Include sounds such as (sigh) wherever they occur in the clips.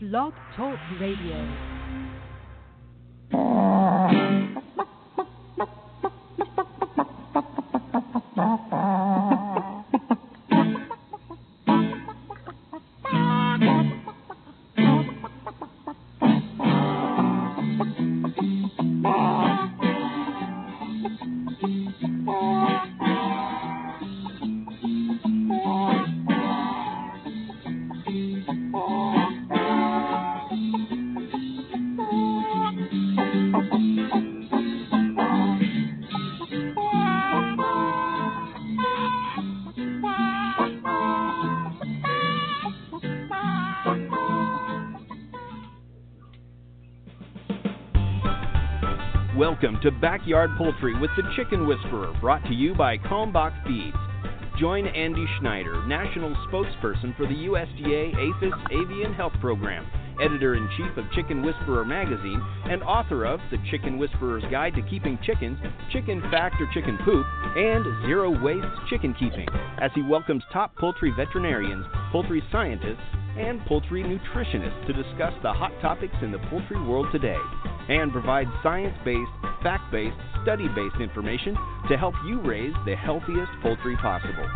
Blog Talk Radio. To Backyard Poultry with the Chicken Whisperer, brought to you by Kalmbach Feeds. Join Andy Schneider, National Spokesperson for the USDA APHIS Avian Health Program, Editor in Chief of Chicken Whisperer Magazine, and author of The Chicken Whisperer's Guide to Keeping Chickens, Chicken Fact or Chicken Poop, and Zero Waste Chicken Keeping, as he welcomes top poultry veterinarians, poultry scientists, and poultry nutritionists to discuss the hot topics in the poultry world today and provide science based, fact based, study based information to help you raise the healthiest poultry possible.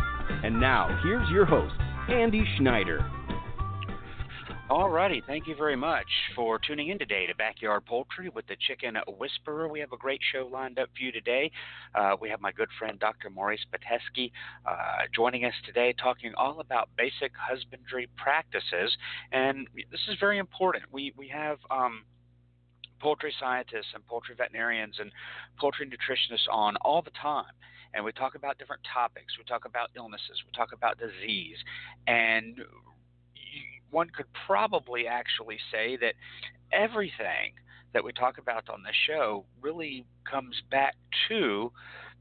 And now, here's your host, Andy Schneider. Alrighty, thank you very much for tuning in today to Backyard Poultry with the Chicken Whisperer. We have a great show lined up for you today. Uh, we have my good friend Dr. Maurice Pitesky uh, joining us today, talking all about basic husbandry practices, and this is very important. We we have. Um, poultry scientists and poultry veterinarians and poultry nutritionists on all the time. And we talk about different topics. We talk about illnesses. We talk about disease. And one could probably actually say that everything that we talk about on the show really comes back to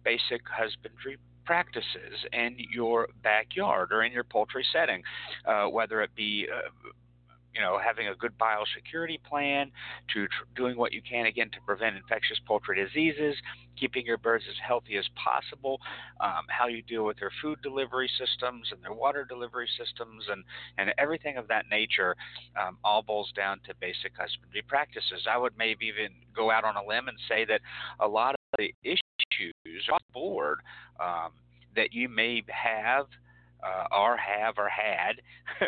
basic husbandry practices in your backyard or in your poultry setting, uh, whether it be uh, you know, having a good biosecurity plan, to tr- doing what you can again to prevent infectious poultry diseases, keeping your birds as healthy as possible, um, how you deal with their food delivery systems and their water delivery systems, and and everything of that nature, um, all boils down to basic husbandry practices. I would maybe even go out on a limb and say that a lot of the issues on board um, that you may have uh, have or had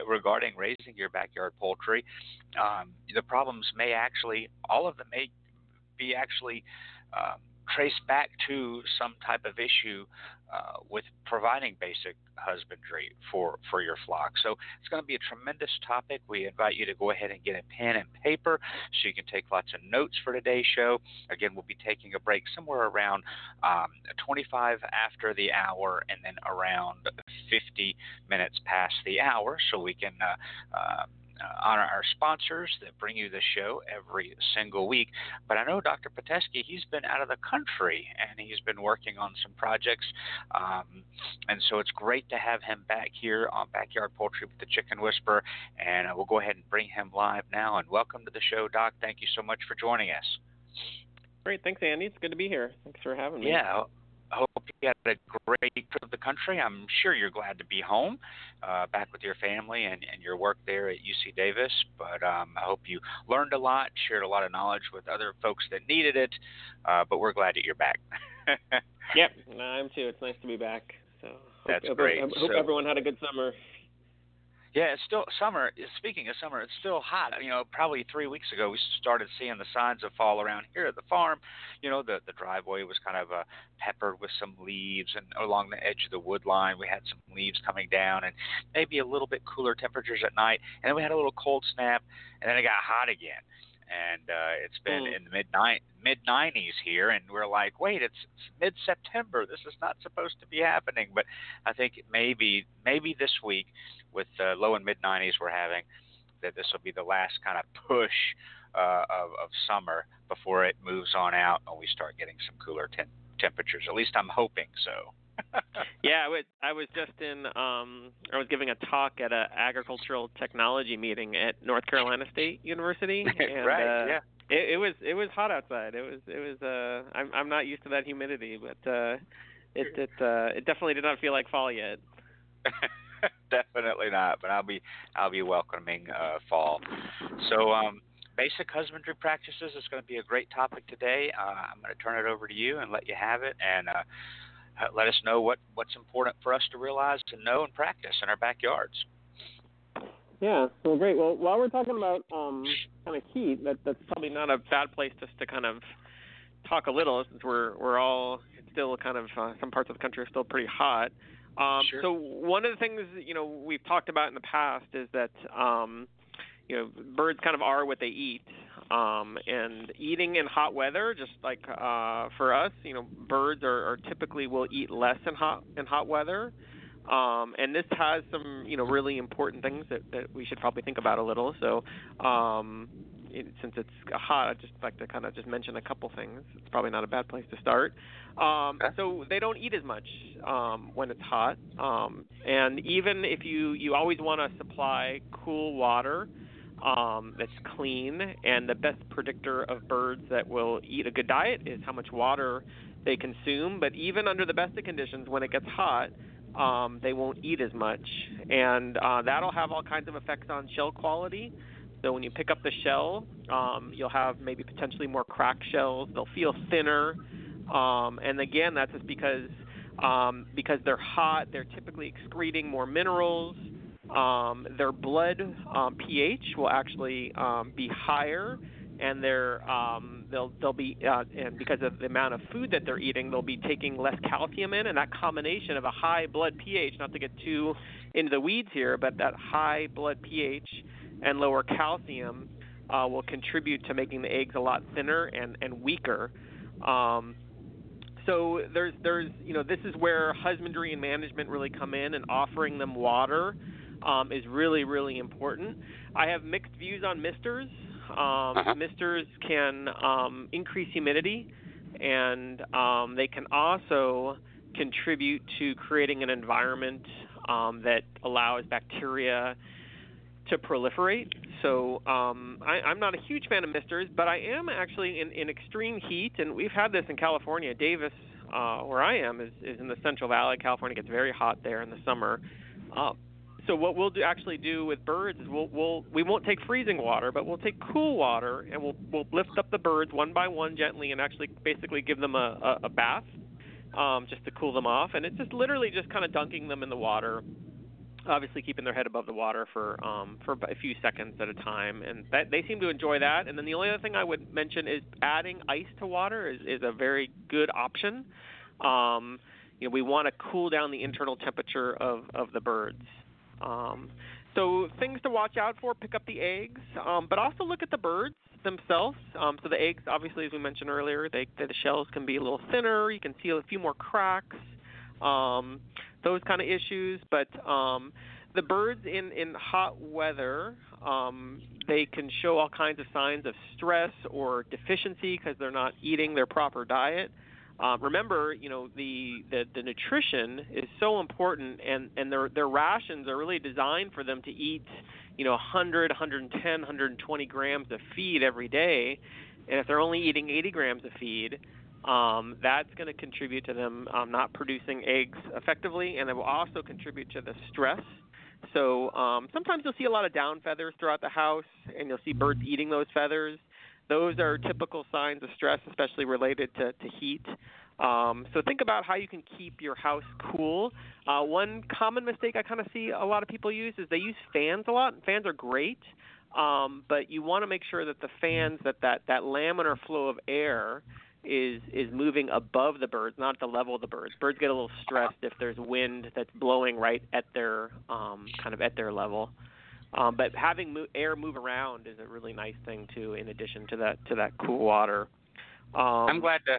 (laughs) regarding raising your backyard poultry, um, the problems may actually, all of them may be actually um, traced back to some type of issue uh, with providing basic husbandry for, for your flock. So it's going to be a tremendous topic. We invite you to go ahead and get a pen and paper so you can take lots of notes for today's show. Again, we'll be taking a break somewhere around um, 25 after the hour and then around 50 minutes past the hour so we can. Uh, uh, honor our sponsors that bring you the show every single week. But I know Dr. Pitesky, he's been out of the country and he's been working on some projects. Um, and so it's great to have him back here on Backyard Poultry with the Chicken Whisperer. And uh, we'll go ahead and bring him live now. And welcome to the show, Doc. Thank you so much for joining us. Great. Thanks, Andy. It's good to be here. Thanks for having me. Yeah. I hope you had a great trip to the country. I'm sure you're glad to be home, uh, back with your family and, and your work there at UC Davis. But um, I hope you learned a lot, shared a lot of knowledge with other folks that needed it. Uh, but we're glad that you're back. (laughs) yep, I'm too. It's nice to be back. So that's hope, great. I hope so, everyone had a good summer. Yeah, it's still summer. Speaking of summer, it's still hot. You know, probably three weeks ago we started seeing the signs of fall around here at the farm. You know, the the driveway was kind of uh, peppered with some leaves, and along the edge of the wood line we had some leaves coming down, and maybe a little bit cooler temperatures at night. And then we had a little cold snap, and then it got hot again. And uh, it's been Mm. in the mid mid 90s here, and we're like, wait, it's, it's mid September. This is not supposed to be happening. But I think maybe maybe this week with the low and mid 90s we're having, that this will be the last kind of push uh, of, of summer before it moves on out and we start getting some cooler tem- temperatures. At least I'm hoping so. (laughs) yeah, I was I was just in um I was giving a talk at a agricultural technology meeting at North Carolina State University (laughs) and right. uh, yeah. it, it was it was hot outside. It was it was uh I'm I'm not used to that humidity, but uh it it uh it definitely did not feel like fall yet. (laughs) (laughs) Definitely not. But I'll be I'll be welcoming uh, fall. So um, basic husbandry practices is going to be a great topic today. Uh, I'm going to turn it over to you and let you have it and. Uh, let us know what, what's important for us to realize to know and practice in our backyards. Yeah, well, great. Well, while we're talking about um, kind of heat, that that's probably not a bad place just to kind of talk a little, since we're we're all still kind of uh, some parts of the country are still pretty hot. Um, sure. So one of the things you know we've talked about in the past is that um, you know birds kind of are what they eat, um, and eating in hot weather, just like uh, for us, you know, birds are, are typically will eat less in hot in hot weather. Um, and this has some, you know, really important things that, that we should probably think about a little. So, um, it, since it's hot, I'd just like to kind of just mention a couple things. It's probably not a bad place to start. Um, okay. So they don't eat as much um, when it's hot, um, and even if you you always want to supply cool water um, that's clean, and the best predictor of birds that will eat a good diet is how much water they consume. But even under the best of conditions, when it gets hot, um, they won't eat as much, and uh, that'll have all kinds of effects on shell quality. So when you pick up the shell, um, you'll have maybe potentially more cracked shells. They'll feel thinner, um, and again, that's just because um, because they're hot. They're typically excreting more minerals. Um, their blood um, pH will actually um, be higher, and they're they'll they'll be uh, and because of the amount of food that they're eating, they'll be taking less calcium in, and that combination of a high blood pH, not to get too into the weeds here, but that high blood pH and lower calcium uh, will contribute to making the eggs a lot thinner and and weaker. Um, so there's there's you know this is where husbandry and management really come in, and offering them water um, is really really important. I have mixed views on misters. Um, uh-huh. Misters can um, increase humidity, and um, they can also contribute to creating an environment um, that allows bacteria to proliferate. So um, I, I'm not a huge fan of misters, but I am actually in, in extreme heat, and we've had this in California. Davis, uh, where I am, is, is in the Central Valley. California gets very hot there in the summer. Uh, so what we'll do, actually do with birds is we'll, we'll we won't take freezing water, but we'll take cool water and we'll we'll lift up the birds one by one gently and actually basically give them a, a, a bath, um, just to cool them off. And it's just literally just kind of dunking them in the water, obviously keeping their head above the water for um, for a few seconds at a time. And that, they seem to enjoy that. And then the only other thing I would mention is adding ice to water is, is a very good option. Um, you know, we want to cool down the internal temperature of, of the birds. Um, so things to watch out for: pick up the eggs, um, but also look at the birds themselves. Um, so the eggs, obviously, as we mentioned earlier, they, the shells can be a little thinner. You can see a few more cracks, um, those kind of issues. But um, the birds in in hot weather, um, they can show all kinds of signs of stress or deficiency because they're not eating their proper diet. Um, remember, you know, the, the the nutrition is so important, and and their their rations are really designed for them to eat, you know, 100, 110, 120 grams of feed every day, and if they're only eating 80 grams of feed, um, that's going to contribute to them um, not producing eggs effectively, and it will also contribute to the stress. So um, sometimes you'll see a lot of down feathers throughout the house, and you'll see birds eating those feathers those are typical signs of stress, especially related to, to heat. Um, so think about how you can keep your house cool. Uh, one common mistake I kind of see a lot of people use is they use fans a lot. Fans are great, um, but you want to make sure that the fans that, that that laminar flow of air is is moving above the birds, not at the level of the birds. Birds get a little stressed if there's wind that's blowing right at their um, kind of at their level. Um, but having mo- air move around is a really nice thing too. In addition to that, to that cool water. Um, I'm glad to.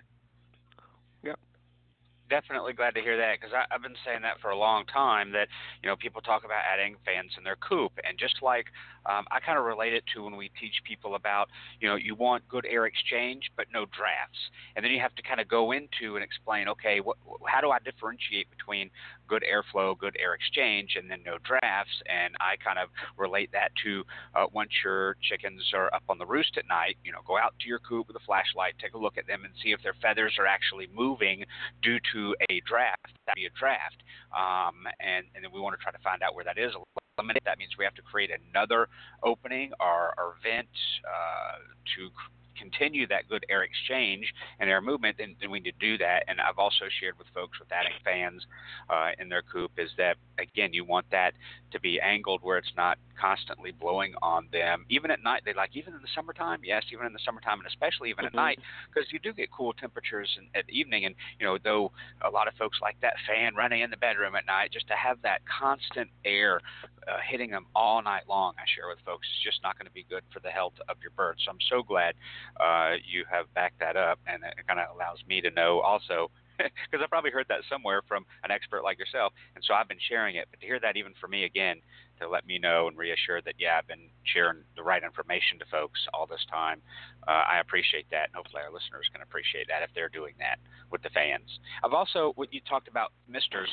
Definitely glad to hear that because I've been saying that for a long time. That you know people talk about adding fans in their coop, and just like um, I kind of relate it to when we teach people about you know you want good air exchange but no drafts, and then you have to kind of go into and explain okay what, how do I differentiate between good airflow, good air exchange, and then no drafts. And I kind of relate that to uh, once your chickens are up on the roost at night, you know, go out to your coop with a flashlight, take a look at them, and see if their feathers are actually moving due to a draft, that'd be a draft, um, and and then we want to try to find out where that is. Eliminate that means we have to create another opening or, or vent uh, to continue that good air exchange and air movement, then, then we need to do that. And I've also shared with folks with adding fans uh, in their coop is that again you want that to be angled where it's not constantly blowing on them. Even at night, they like even in the summertime. Yes, even in the summertime, and especially even mm-hmm. at night, because you do get cool temperatures in, at evening. And you know, though a lot of folks like that fan running in the bedroom at night, just to have that constant air uh, hitting them all night long, I share with folks, is just not going to be good for the health of your birds. So I'm so glad uh, you have backed that up, and it kind of allows me to know also (laughs) because I probably heard that somewhere from an expert like yourself, and so I've been sharing it. But to hear that even for me again, to let me know and reassure that yeah, I've been sharing the right information to folks all this time, uh, I appreciate that, and hopefully our listeners can appreciate that if they're doing that with the fans. I've also what you talked about misters.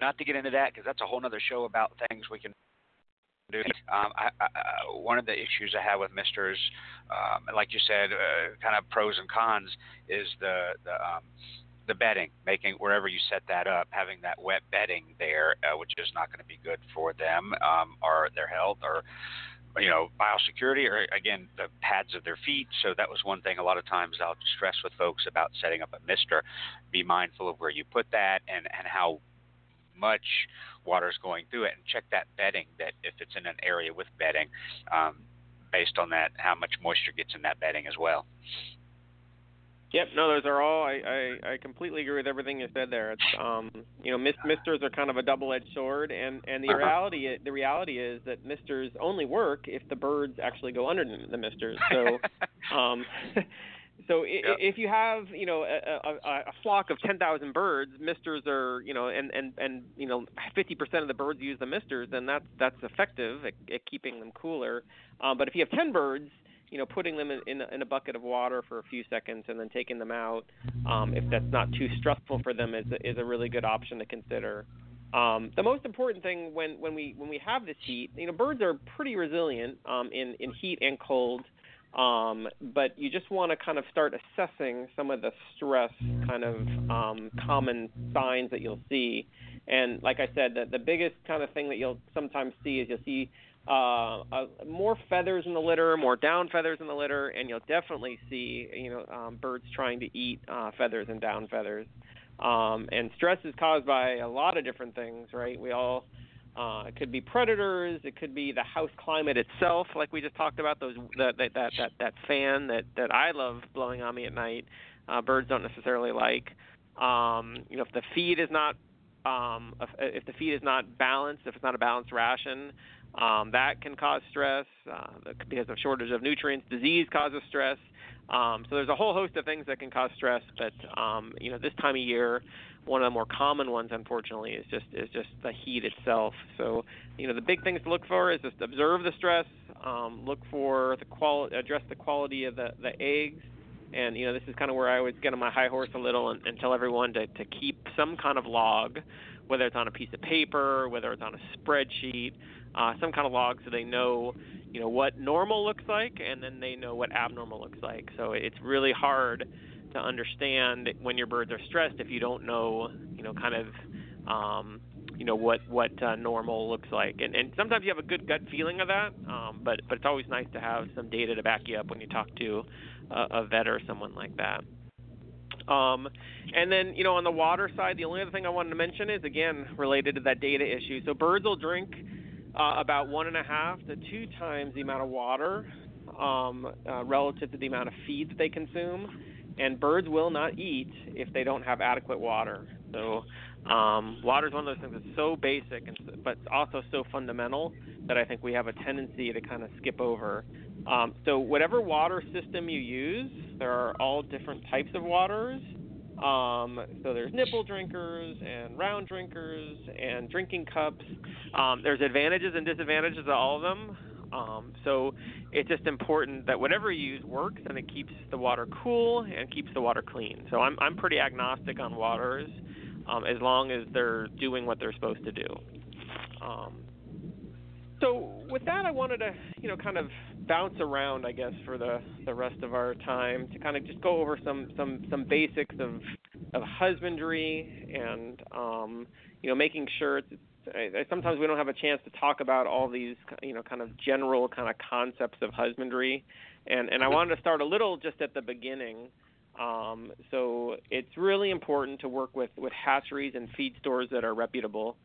Not to get into that because that's a whole other show about things we can. Um, I, I, one of the issues I have with misters, um, like you said, uh, kind of pros and cons, is the the um, the bedding, making wherever you set that up, having that wet bedding there, uh, which is not going to be good for them um, or their health or you know biosecurity or again the pads of their feet. So that was one thing a lot of times i'll stress with folks about setting up a mister. Be mindful of where you put that and and how much water is going through it and check that bedding that if it's in an area with bedding um, based on that how much moisture gets in that bedding as well Yep, no, those are all. I, I, I completely agree with everything you said there. It's um, you know, misters are kind of a double-edged sword, and and the uh-huh. reality the reality is that misters only work if the birds actually go under the misters. So, (laughs) um, so yep. if you have you know a, a, a flock of 10,000 birds, misters are you know, and and and you know, 50% of the birds use the misters, then that's that's effective at, at keeping them cooler. Um, but if you have 10 birds you know, putting them in, in, in a bucket of water for a few seconds and then taking them out, um, if that's not too stressful for them, is a, is a really good option to consider. Um, the most important thing when, when we when we have this heat, you know, birds are pretty resilient um, in in heat and cold, um, but you just want to kind of start assessing some of the stress kind of um, common signs that you'll see. And like I said, the, the biggest kind of thing that you'll sometimes see is you'll see uh, uh, more feathers in the litter, more down feathers in the litter, and you'll definitely see you know um, birds trying to eat uh, feathers and down feathers. Um, and stress is caused by a lot of different things, right? We all uh, it could be predators, it could be the house climate itself, like we just talked about. Those that that that that, that fan that that I love blowing on me at night. Uh, birds don't necessarily like. Um, you know, if the feed is not um, if, if the feed is not balanced, if it's not a balanced ration, um, that can cause stress uh, because of shortage of nutrients. Disease causes stress. Um, so there's a whole host of things that can cause stress. But um, you know, this time of year, one of the more common ones, unfortunately, is just is just the heat itself. So you know, the big things to look for is just observe the stress, um, look for the quality, address the quality of the the eggs. And you know, this is kind of where I always get on my high horse a little and, and tell everyone to, to keep some kind of log, whether it's on a piece of paper, whether it's on a spreadsheet, uh, some kind of log so they know you know what normal looks like and then they know what abnormal looks like so it's really hard to understand when your birds are stressed if you don't know you know kind of um, you know what what uh, normal looks like and and sometimes you have a good gut feeling of that um, but but it's always nice to have some data to back you up when you talk to a, a vet or someone like that um, and then, you know, on the water side, the only other thing I wanted to mention is again related to that data issue. So birds will drink uh, about one and a half to two times the amount of water um, uh, relative to the amount of feed that they consume. And birds will not eat if they don't have adequate water. So, um, water is one of those things that's so basic, and but also so fundamental that I think we have a tendency to kind of skip over. Um, so, whatever water system you use, there are all different types of waters, um, so there's nipple drinkers and round drinkers and drinking cups. Um, there's advantages and disadvantages to all of them. Um, so it's just important that whatever you use works and it keeps the water cool and keeps the water clean. So I'm I'm pretty agnostic on waters um, as long as they're doing what they're supposed to do. Um, So with that, I wanted to, you know, kind of bounce around, I guess, for the the rest of our time to kind of just go over some some some basics of of husbandry and, um, you know, making sure. It's, I, sometimes we don't have a chance to talk about all these, you know, kind of general kind of concepts of husbandry, and and I wanted to start a little just at the beginning. Um, so it's really important to work with with hatcheries and feed stores that are reputable.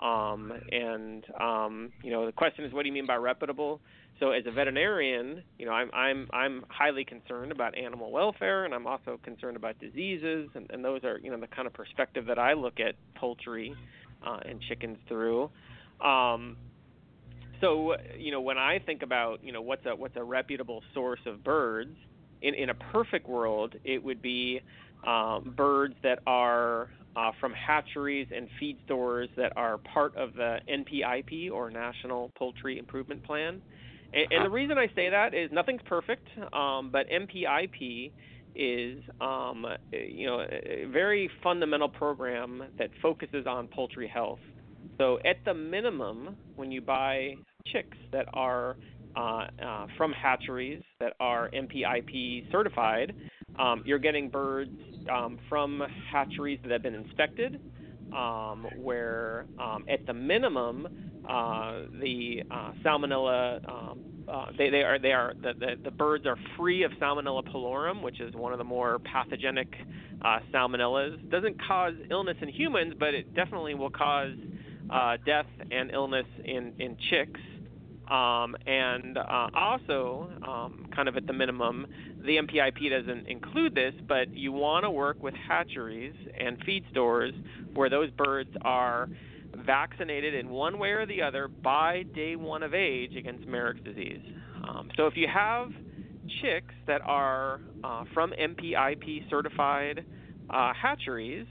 Um, and um, you know, the question is, what do you mean by reputable? So, as a veterinarian, you know, I'm I'm I'm highly concerned about animal welfare, and I'm also concerned about diseases, and, and those are you know the kind of perspective that I look at poultry uh, and chickens through. Um, so, you know, when I think about you know what's a what's a reputable source of birds, in in a perfect world, it would be um, birds that are uh, from hatcheries and feed stores that are part of the NPIP or National Poultry Improvement Plan. And, and the reason I say that is nothing's perfect, um, but NPIP is um, you know a very fundamental program that focuses on poultry health. So at the minimum, when you buy chicks that are uh, uh, from hatcheries that are NPIP certified, um, you're getting birds um, from hatcheries that have been inspected, um, where um, at the minimum uh, the uh, salmonella um, uh, they, they are they are the, the, the birds are free of salmonella pullorum, which is one of the more pathogenic uh, salmonellas. Doesn't cause illness in humans, but it definitely will cause uh, death and illness in in chicks. Um, and uh, also, um, kind of at the minimum, the NPIP doesn't include this, but you want to work with hatcheries and feed stores where those birds are vaccinated in one way or the other by day one of age against Marek's disease. Um, so if you have chicks that are uh, from NPIP certified uh, hatcheries,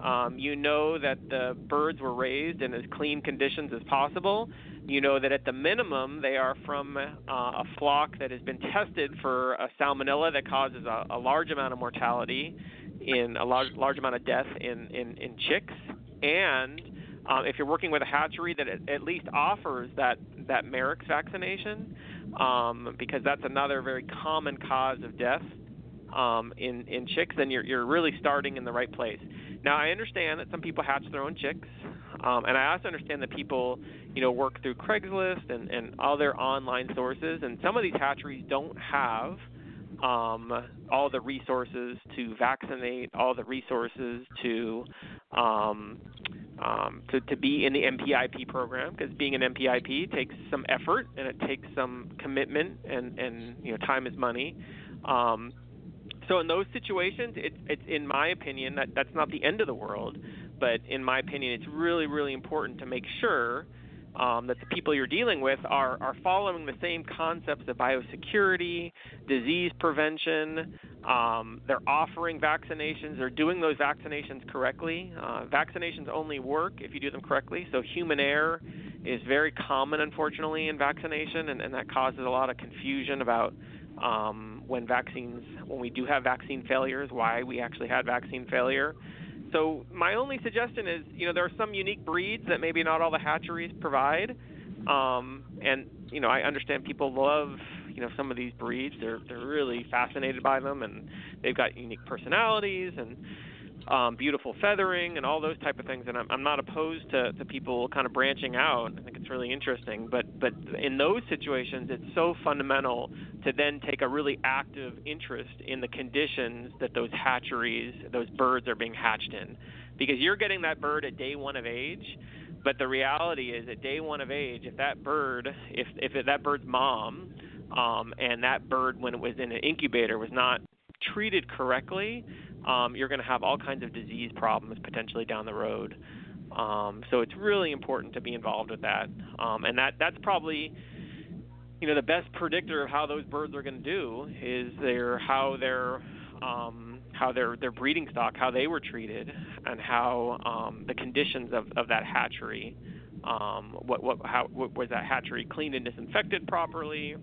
um, you know that the birds were raised in as clean conditions as possible. You know that at the minimum they are from uh, a flock that has been tested for a salmonella that causes a, a large amount of mortality, in a large large amount of death in in, in chicks, and um, if you're working with a hatchery that at least offers that that Marek's vaccination, um, because that's another very common cause of death um, in in chicks, then you're you're really starting in the right place. Now I understand that some people hatch their own chicks, um, and I also understand that people you know work through Craigslist and and other online sources, and some of these hatcheries don't have um, all the resources to vaccinate, all the resources to um, um, to, to be in the NPIP program because being an NPIP takes some effort and it takes some commitment and, and you know time is money. Um, so in those situations, it's, it's in my opinion that that's not the end of the world, but in my opinion, it's really really important to make sure um, that the people you're dealing with are, are following the same concepts of biosecurity, disease prevention. Um, they're offering vaccinations. They're doing those vaccinations correctly. Uh, vaccinations only work if you do them correctly. So, human error is very common, unfortunately, in vaccination, and, and that causes a lot of confusion about um, when vaccines, when we do have vaccine failures, why we actually had vaccine failure. So my only suggestion is, you know, there are some unique breeds that maybe not all the hatcheries provide, um, and you know, I understand people love, you know, some of these breeds. They're they're really fascinated by them, and they've got unique personalities and um, beautiful feathering and all those type of things. And I'm, I'm not opposed to, to people kind of branching out. I think it's really interesting. But but in those situations, it's so fundamental to then take a really active interest in the conditions that those hatcheries, those birds are being hatched in, because you're getting that bird at day one of age. But the reality is, at day one of age, if that bird, if if that bird's mom, um, and that bird when it was in an incubator was not treated correctly, um, you're going to have all kinds of disease problems potentially down the road. Um, so it's really important to be involved with that, um, and that that's probably you know the best predictor of how those birds are going to do is their how their um, how their their breeding stock, how they were treated, and how um, the conditions of, of that hatchery. Um, what what how what, was that hatchery cleaned and disinfected properly?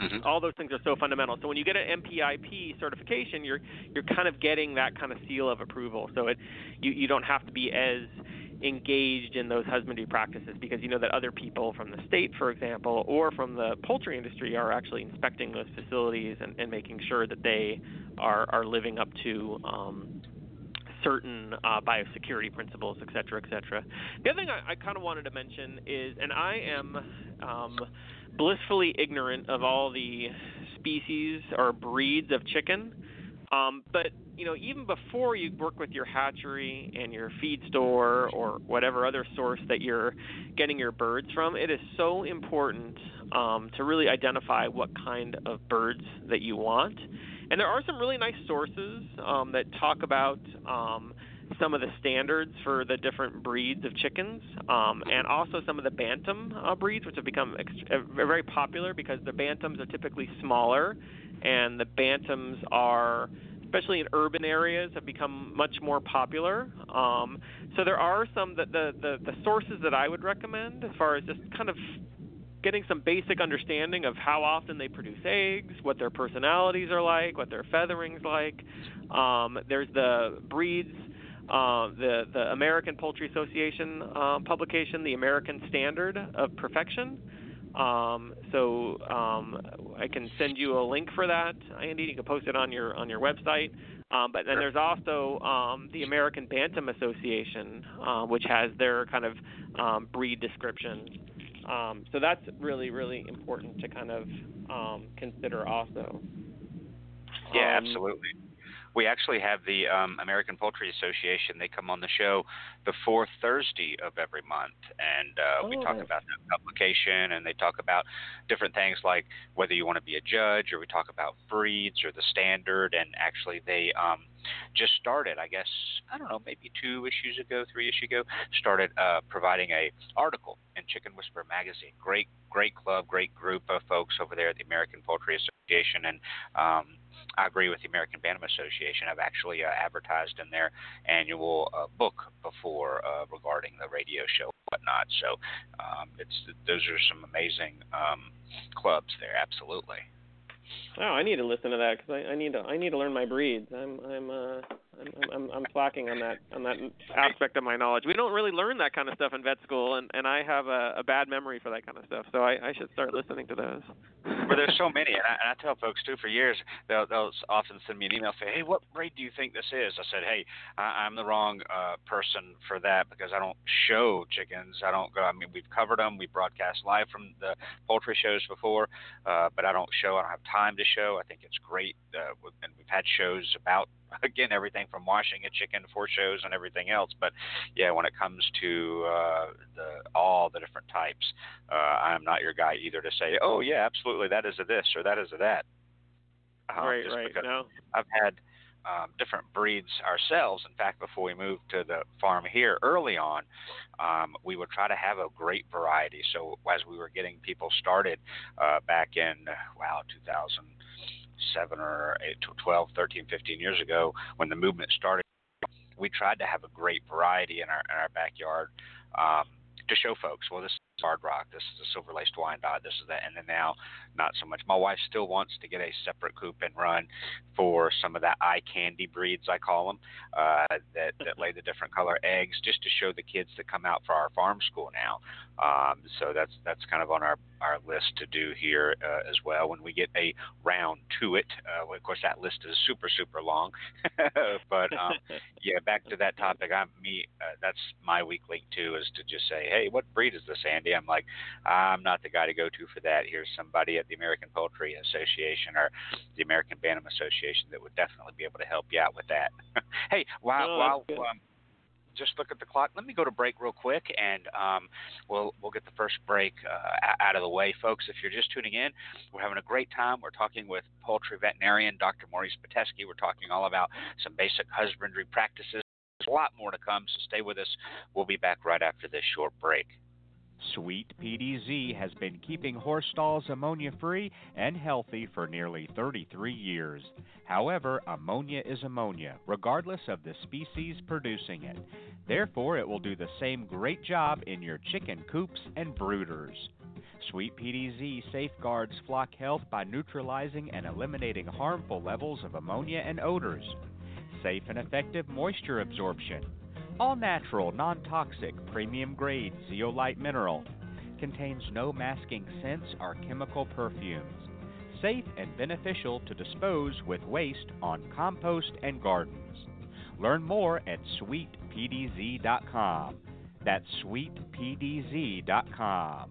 Mm-hmm. All those things are so fundamental. So when you get an NPIP certification, you're you're kind of getting that kind of seal of approval. So it you, you don't have to be as engaged in those husbandry practices because you know that other people from the state, for example, or from the poultry industry are actually inspecting those facilities and, and making sure that they are, are living up to um, certain uh, biosecurity principles, et cetera, et cetera. The other thing I, I kind of wanted to mention is, and I am um, blissfully ignorant of all the species or breeds of chicken. Um, but you know, even before you work with your hatchery and your feed store or whatever other source that you're getting your birds from, it is so important um, to really identify what kind of birds that you want. And there are some really nice sources um, that talk about um, some of the standards for the different breeds of chickens, um, and also some of the bantam uh, breeds, which have become uh, very popular because the bantams are typically smaller, and the bantams are especially in urban areas, have become much more popular. Um, so there are some that the, the the sources that I would recommend as far as just kind of getting some basic understanding of how often they produce eggs, what their personalities are like, what their feathering's like. Um, there's the breeds uh, the the American Poultry Association um, publication, the American Standard of Perfection. Um, so um, I can send you a link for that, Andy. You can post it on your on your website. Um, but then there's also um, the American Bantam Association, uh, which has their kind of um, breed description. Um, so that's really really important to kind of um, consider also. Yeah, absolutely we actually have the um, American Poultry Association. They come on the show the fourth Thursday of every month, and uh, oh, we talk about the publication, and they talk about different things like whether you want to be a judge, or we talk about breeds or the standard, and actually they um, just started, I guess, I don't know, maybe two issues ago, three issues ago, started uh, providing a article in Chicken Whisperer magazine. Great, great club, great group of folks over there at the American Poultry Association, and um, I agree with the American Bantam Association. I've actually uh, advertised in their annual uh, book before uh, regarding the radio show and whatnot. So um, it's those are some amazing um, clubs there. Absolutely. Oh, I need to listen to that because I, I need to I need to learn my breeds. I'm I'm uh I'm, I'm I'm slacking on that on that aspect of my knowledge. We don't really learn that kind of stuff in vet school, and and I have a, a bad memory for that kind of stuff. So I, I should start listening to those. but there's so many, and I, and I tell folks too. For years, they'll they'll often send me an email say, "Hey, what breed do you think this is?" I said, "Hey, I, I'm the wrong uh, person for that because I don't show chickens. I don't go. I mean, we've covered them. We broadcast live from the poultry shows before, uh, but I don't show. I don't have time to show. I think it's great, uh, and we've had shows about (laughs) again everything from washing a chicken for shows and everything else. But yeah, when it comes to uh, the all the different types, uh, I'm not your guy either to say, oh yeah, absolutely, that is a this or that is a that. Um, right, right. No, I've had. Um, different breeds ourselves. In fact, before we moved to the farm here early on, um, we would try to have a great variety. So as we were getting people started uh, back in wow 2000 seven or eight, 12, 13, 15 years ago when the movement started, we tried to have a great variety in our in our backyard um, to show folks. Well, this is barred rock. This is a silver laced Wyandotte. This is that. And then now, not so much. My wife still wants to get a separate coop and run for some of that eye candy breeds, I call them, uh, that (laughs) that lay the different color eggs, just to show the kids that come out for our farm school now. Um, so that's that's kind of on our our list to do here uh, as well. When we get a round to it, uh, of course that list is super super long. (laughs) but um, (laughs) yeah, back to that topic. I'm me. Uh, that's my weak link too, is to just say, hey, what breed is this, I'm like, I'm not the guy to go to for that. Here's somebody at the American Poultry Association or the American Bantam Association that would definitely be able to help you out with that. (laughs) hey, while oh, while um, just look at the clock. Let me go to break real quick, and um, we'll we'll get the first break uh, out of the way, folks. If you're just tuning in, we're having a great time. We're talking with poultry veterinarian Dr. Maurice Pitesky. We're talking all about some basic husbandry practices. There's a lot more to come, so stay with us. We'll be back right after this short break. Sweet PDZ has been keeping horse stalls ammonia free and healthy for nearly 33 years. However, ammonia is ammonia, regardless of the species producing it. Therefore, it will do the same great job in your chicken coops and brooders. Sweet PDZ safeguards flock health by neutralizing and eliminating harmful levels of ammonia and odors. Safe and effective moisture absorption All natural, non toxic, premium grade zeolite mineral. Contains no masking scents or chemical perfumes. Safe and beneficial to dispose with waste on compost and gardens. Learn more at sweetpdz.com. That's sweetpdz.com.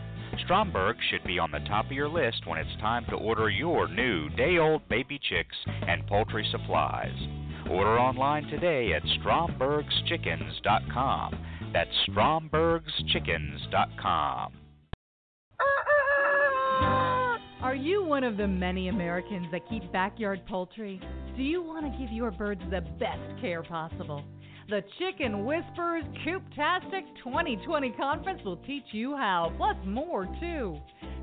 Stromberg should be on the top of your list when it's time to order your new day old baby chicks and poultry supplies. Order online today at strombergschickens.com. That's strombergschickens.com. Ah! Are you one of the many Americans that keep backyard poultry? Do you want to give your birds the best care possible? The Chicken Whisperers Cooptastic 2020 conference will teach you how, plus more too.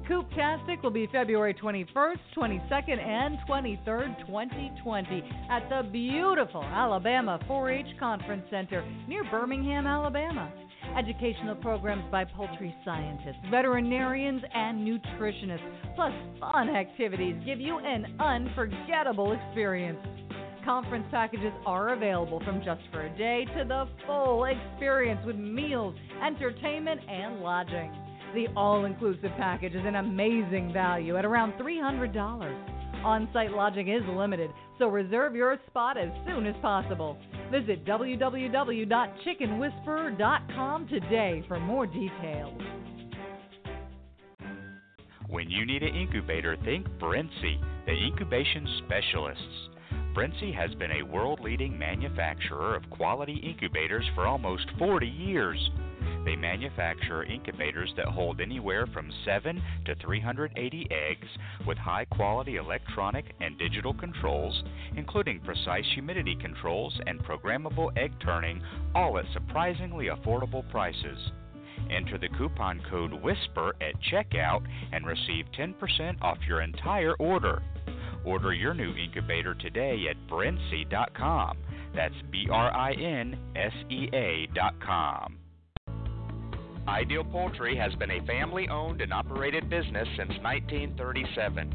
Cooptastic will be February 21st, 22nd, and 23rd, 2020 at the beautiful Alabama 4 H Conference Center near Birmingham, Alabama. Educational programs by poultry scientists, veterinarians, and nutritionists, plus fun activities give you an unforgettable experience. Conference packages are available from just for a day to the full experience with meals, entertainment, and lodging. The all inclusive package is an amazing value at around $300. On site lodging is limited, so reserve your spot as soon as possible. Visit www.chickenwhisperer.com today for more details. When you need an incubator, think Brinsea, the incubation specialists. Brinsea has been a world leading manufacturer of quality incubators for almost 40 years. They manufacture incubators that hold anywhere from 7 to 380 eggs with high quality electronic and digital controls, including precise humidity controls and programmable egg turning, all at surprisingly affordable prices. Enter the coupon code WHISPER at checkout and receive 10% off your entire order. Order your new incubator today at brinsea.com. That's B R I N S E A.com. Ideal Poultry has been a family owned and operated business since 1937.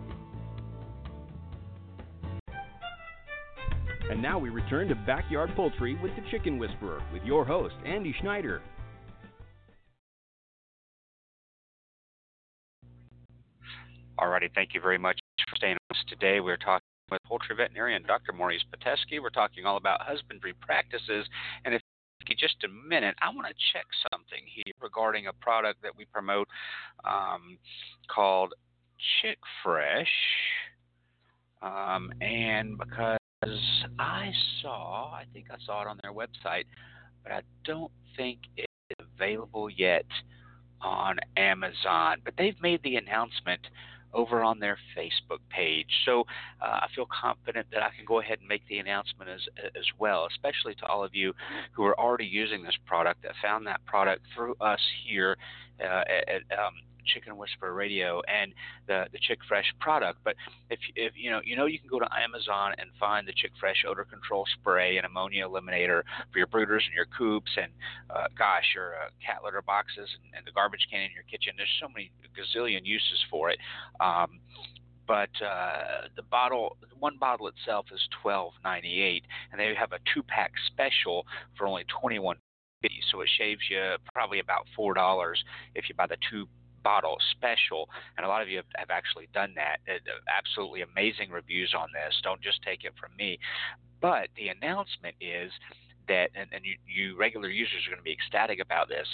And now we return to Backyard Poultry with the Chicken Whisperer with your host, Andy Schneider. Alrighty, thank you very much for staying with us today. We're talking with poultry veterinarian Dr. Maurice Pitesky. We're talking all about husbandry practices. And if you just a minute, I want to check something here regarding a product that we promote um, called Chick Fresh. Um, and because I saw, I think I saw it on their website, but I don't think it's available yet on Amazon. But they've made the announcement over on their Facebook page. So uh, I feel confident that I can go ahead and make the announcement as as well, especially to all of you who are already using this product that found that product through us here uh, at, at um, Chicken Whisperer Radio and the the Chick Fresh product. But if if you know you know you can go to Amazon and find the Chick Fresh odor control spray and ammonia eliminator for your brooders and your coops and uh, gosh your uh, cat litter boxes and, and the garbage can in your kitchen. There's so many gazillion uses for it. Um, but uh, the bottle, one bottle itself is twelve ninety eight, and they have a two pack special for only twenty one. So it shaves you probably about four dollars if you buy the two bottle special, and a lot of you have, have actually done that. It, uh, absolutely amazing reviews on this. Don't just take it from me. But the announcement is that, and, and you, you regular users are going to be ecstatic about this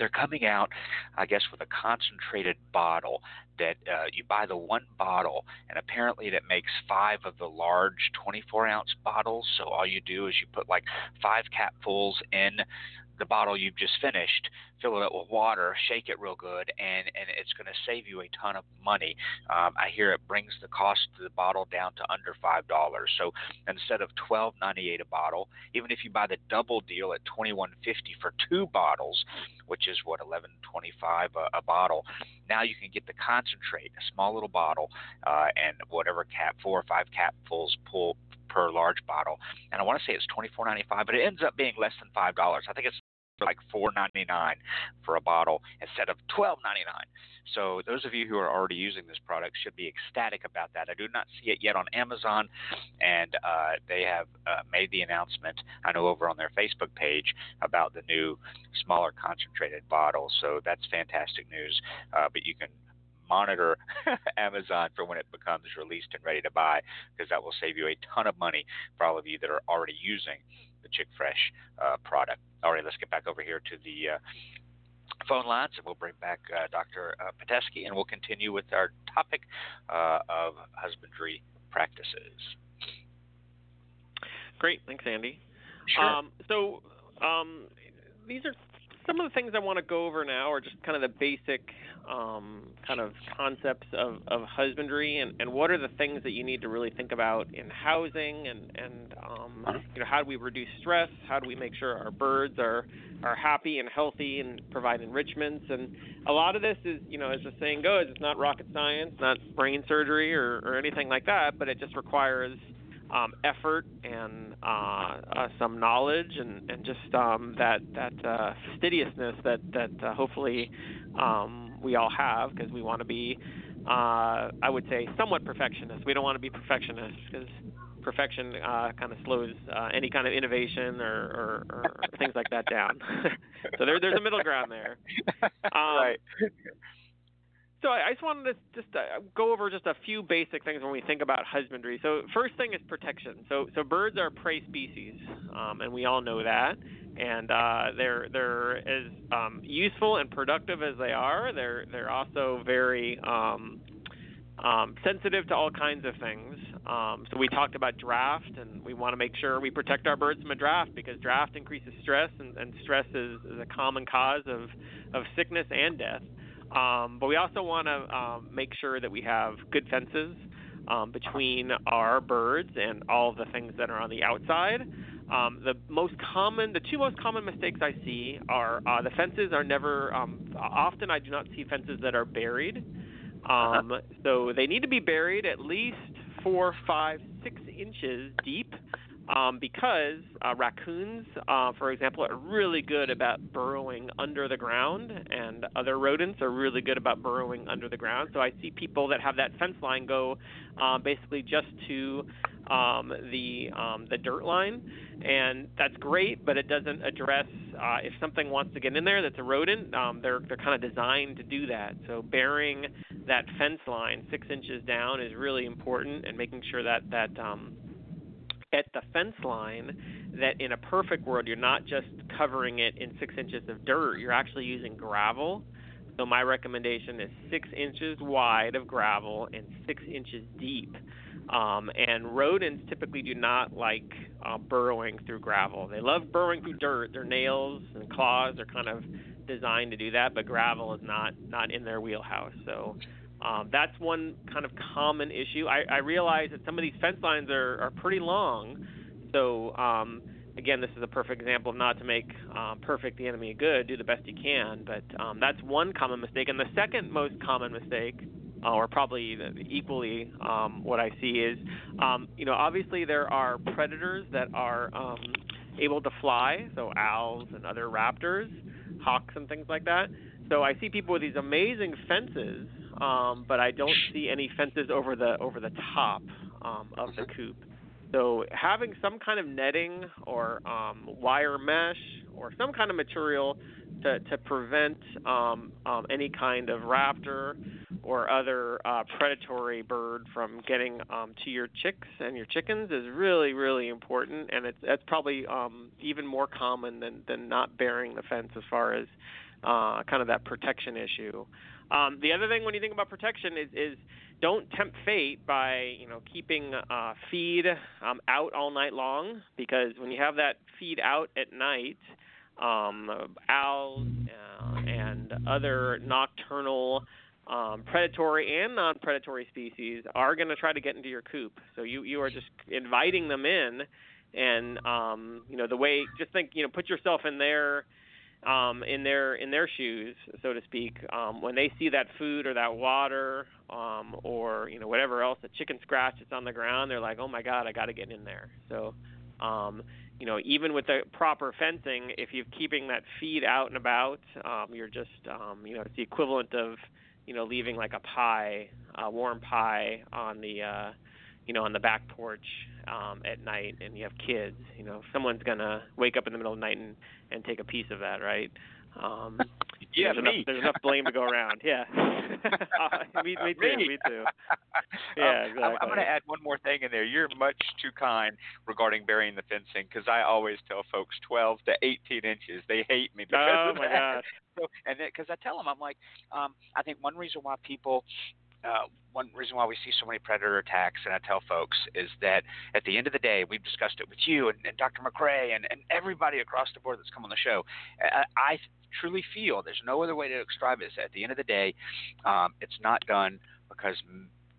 they're coming out, I guess, with a concentrated bottle that uh, you buy the one bottle, and apparently that makes five of the large 24 ounce bottles. So all you do is you put like five capfuls in the bottle you've just finished, fill it up with water, shake it real good, and, and it's going to save you a ton of money. Um, I hear it brings the cost of the bottle down to under five dollars. So instead of twelve ninety eight a bottle, even if you buy the double deal at twenty one fifty for two bottles, which is what eleven twenty five a, a bottle, now you can get the concentrate, a small little bottle, uh, and whatever cap four or five capfuls pull per large bottle. And I want to say it's twenty four ninety five, but it ends up being less than five dollars. I think it's like four ninety nine for a bottle instead of twelve ninety nine. So those of you who are already using this product should be ecstatic about that. I do not see it yet on Amazon, and uh, they have uh, made the announcement. I know over on their Facebook page about the new smaller concentrated bottle. So that's fantastic news. Uh, but you can monitor (laughs) Amazon for when it becomes released and ready to buy, because that will save you a ton of money for all of you that are already using the Chick Fresh uh, product. All right, let's get back over here to the uh, phone lines, and we'll bring back uh, Dr. Uh, Pitesky, and we'll continue with our topic uh, of husbandry practices. Great, thanks, Andy. Sure. Um, so um, these are some of the things I want to go over now are just kind of the basic um, kind of concepts of, of husbandry and, and what are the things that you need to really think about in housing and, and um, you know how do we reduce stress? How do we make sure our birds are are happy and healthy and provide enrichments? And a lot of this is you know as the saying goes, it's not rocket science, not brain surgery or, or anything like that, but it just requires um, effort and uh, uh, some knowledge and, and just um, that that uh, fastidiousness that that uh, hopefully um, we all have because we want to be uh, I would say somewhat perfectionist. We don't want to be perfectionists because perfection uh, kind of slows uh, any kind of innovation or, or, or things like that down. (laughs) so there, there's a middle ground there. (laughs) Um, right. So I just wanted to just uh, go over just a few basic things when we think about husbandry. So first thing is protection. So so birds are prey species, um, and we all know that. And uh, they're they're as um, useful and productive as they are. They're they're also very um, um, sensitive to all kinds of things. Um, so we talked about draft, and we want to make sure we protect our birds from a draft because draft increases stress, and, and stress is, is a common cause of of sickness and death. Um, but we also want to um, make sure that we have good fences um, between our birds and all of the things that are on the outside. Um, the most common, the two most common mistakes I see are uh, the fences are never. Um, often, I do not see fences that are buried. Um, so they need to be buried at least four, five, six inches deep um, because uh, raccoons, uh, for example, are really good about burrowing under the ground, and other rodents are really good about burrowing under the ground. So I see people that have that fence line go uh, basically just to um, the um, the dirt line, and that's great, but it doesn't address uh, if something wants to get in there that's a rodent. Um, they're they're kind of designed to do that. So burying that fence line six inches down is really important, and making sure that that um, at the fence line that in a perfect world you're not just covering it in six inches of dirt you're actually using gravel. So my recommendation is six inches wide of gravel and six inches deep. Um, and rodents typically do not like uh, burrowing through gravel. They love burrowing through dirt. Their nails and claws are kind of designed to do that but gravel is not not in their wheelhouse. So um, that's one kind of common issue. I, I realize that some of these fence lines are, are pretty long. So, um, again, this is a perfect example of not to make um, perfect the enemy good. Do the best you can. But um, that's one common mistake. And the second most common mistake, uh, or probably equally um, what I see, is um, you know, obviously there are predators that are able to fly, so owls and other raptors, hawks, and things like that. So I see people with these amazing fences um, but I don't see any fences over the over the top um, of the coop. So having some kind of netting or um, wire mesh or some kind of material to, to prevent um, um, any kind of raptor or other uh, predatory bird from getting um, to your chicks and your chickens is really really important, and it's that's probably um, even more common than than not bearing the fence as far as uh, kind of that protection issue. Um, the other thing when you think about protection is, is don't tempt fate by you know keeping uh, feed um, out all night long because when you have that feed out at night, um, owls uh, and other nocturnal um, predatory and non-predatory species are going to try to get into your coop. So you you are just inviting them in, and um, you know the way. Just think, you know, put yourself in their um, in their in their shoes, so to speak. Um, when they see that food or that water um, or you know whatever else, a chicken scratch that's on the ground, they're like, oh my god, I got to get in there. So. Um, you know, even with the proper fencing, if you're keeping that feed out and about, um, you're just, um, you know, it's the equivalent of, you know, leaving like a pie, a warm pie on the, uh, you know, on the back porch um, at night, and you have kids. You know, someone's gonna wake up in the middle of the night and and take a piece of that, right? Um, (laughs) yeah, there's me. enough, there's enough blame to go around. Yeah, uh, (laughs) (laughs) me, me too. Me. Me too. Yeah, um, exactly. I'm, I'm going to add one more thing in there. You're much too kind regarding burying the fencing because I always tell folks 12 to 18 inches. They hate me because Oh of my that. gosh. So, and because I tell them, I'm like, um, I think one reason why people uh, one reason why we see so many predator attacks, and I tell folks, is that at the end of the day, we've discussed it with you and, and Dr. McCrea and, and everybody across the board that's come on the show. I, I truly feel there's no other way to describe it. At the end of the day, um, it's not done because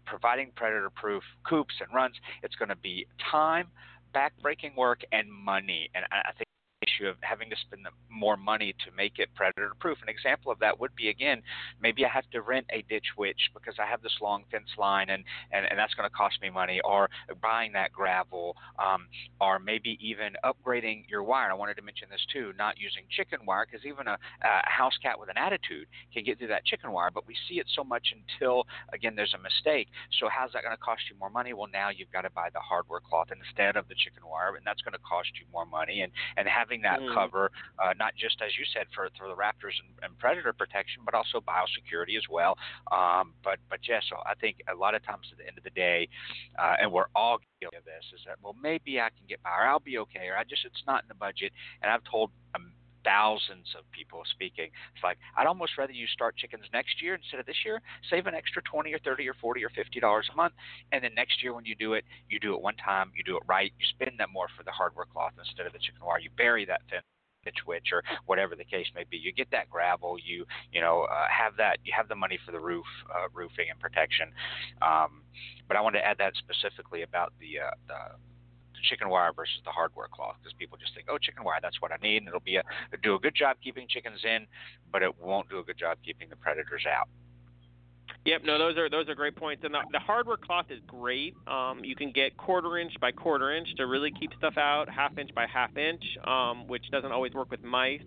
providing predator-proof coops and runs, it's going to be time, back-breaking work, and money. And I think issue of having to spend more money to make it predator proof. An example of that would be again, maybe I have to rent a ditch witch because I have this long fence line and, and, and that's going to cost me money, or buying that gravel, um, or maybe even upgrading your wire. I wanted to mention this too, not using chicken wire because even a, a house cat with an attitude can get through that chicken wire, but we see it so much until again there's a mistake. So how's that going to cost you more money? Well, now you've got to buy the hardware cloth instead of the chicken wire, and that's going to cost you more money. And and having that Mm. cover, uh, not just as you said for for the raptors and, and predator protection, but also biosecurity as well. Um, but but yeah, so I think a lot of times at the end of the day, uh, and we're all guilty of this, is that well maybe I can get by, or I'll be okay, or I just it's not in the budget. And I've told um, thousands of people speaking. It's like I'd almost rather you start chickens next year instead of this year. Save an extra twenty or thirty or forty or fifty dollars a month, and then next year when you do it, you do it one time, you do it right. You spend them more for the hardware cloth instead of the chicken wire. You bury that thin Ditch Witch or whatever the case may be. You get that gravel. You you know uh, have that. You have the money for the roof, uh, roofing and protection. Um, but I wanted to add that specifically about the uh, the chicken wire versus the hardware cloth because people just think, oh, chicken wire, that's what I need, and it'll be a it'll do a good job keeping chickens in, but it won't do a good job keeping the predators out. Yep, no, those are those are great points, and the, the hardware cloth is great. Um, you can get quarter inch by quarter inch to really keep stuff out, half inch by half inch, um, which doesn't always work with mice.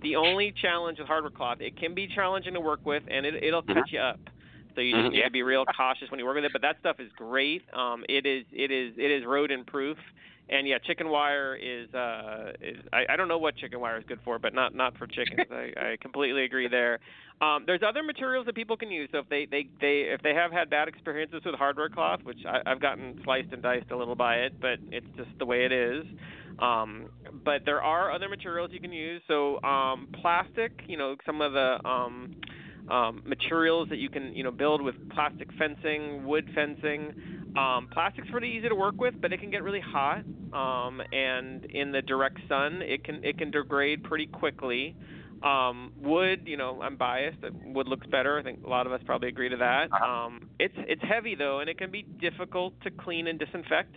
The only challenge with hardware cloth, it can be challenging to work with, and it, it'll cut you up. So you just Mhm, need to be real cautious when you work with it. But that stuff is great. Um, it is it is it is rodent proof. And yeah, chicken wire is uh is I, I don't know what chicken wire is good for, but not not for chickens. (laughs) I, I completely agree there. Um, there's other materials that people can use. So if they, they, they if they have had bad experiences with hardware cloth, which I, I've gotten sliced and diced a little by it, but it's just the way it is. Um, but there are other materials you can use. So um, plastic, you know, some of the um, um, materials that you can you know build with plastic fencing, wood fencing. Um, plastic's pretty easy to work with, but it can get really hot, um, and in the direct sun, it can it can degrade pretty quickly. Um, wood, you know, I'm biased. Wood looks better. I think a lot of us probably agree to that. Um, it's it's heavy though, and it can be difficult to clean and disinfect.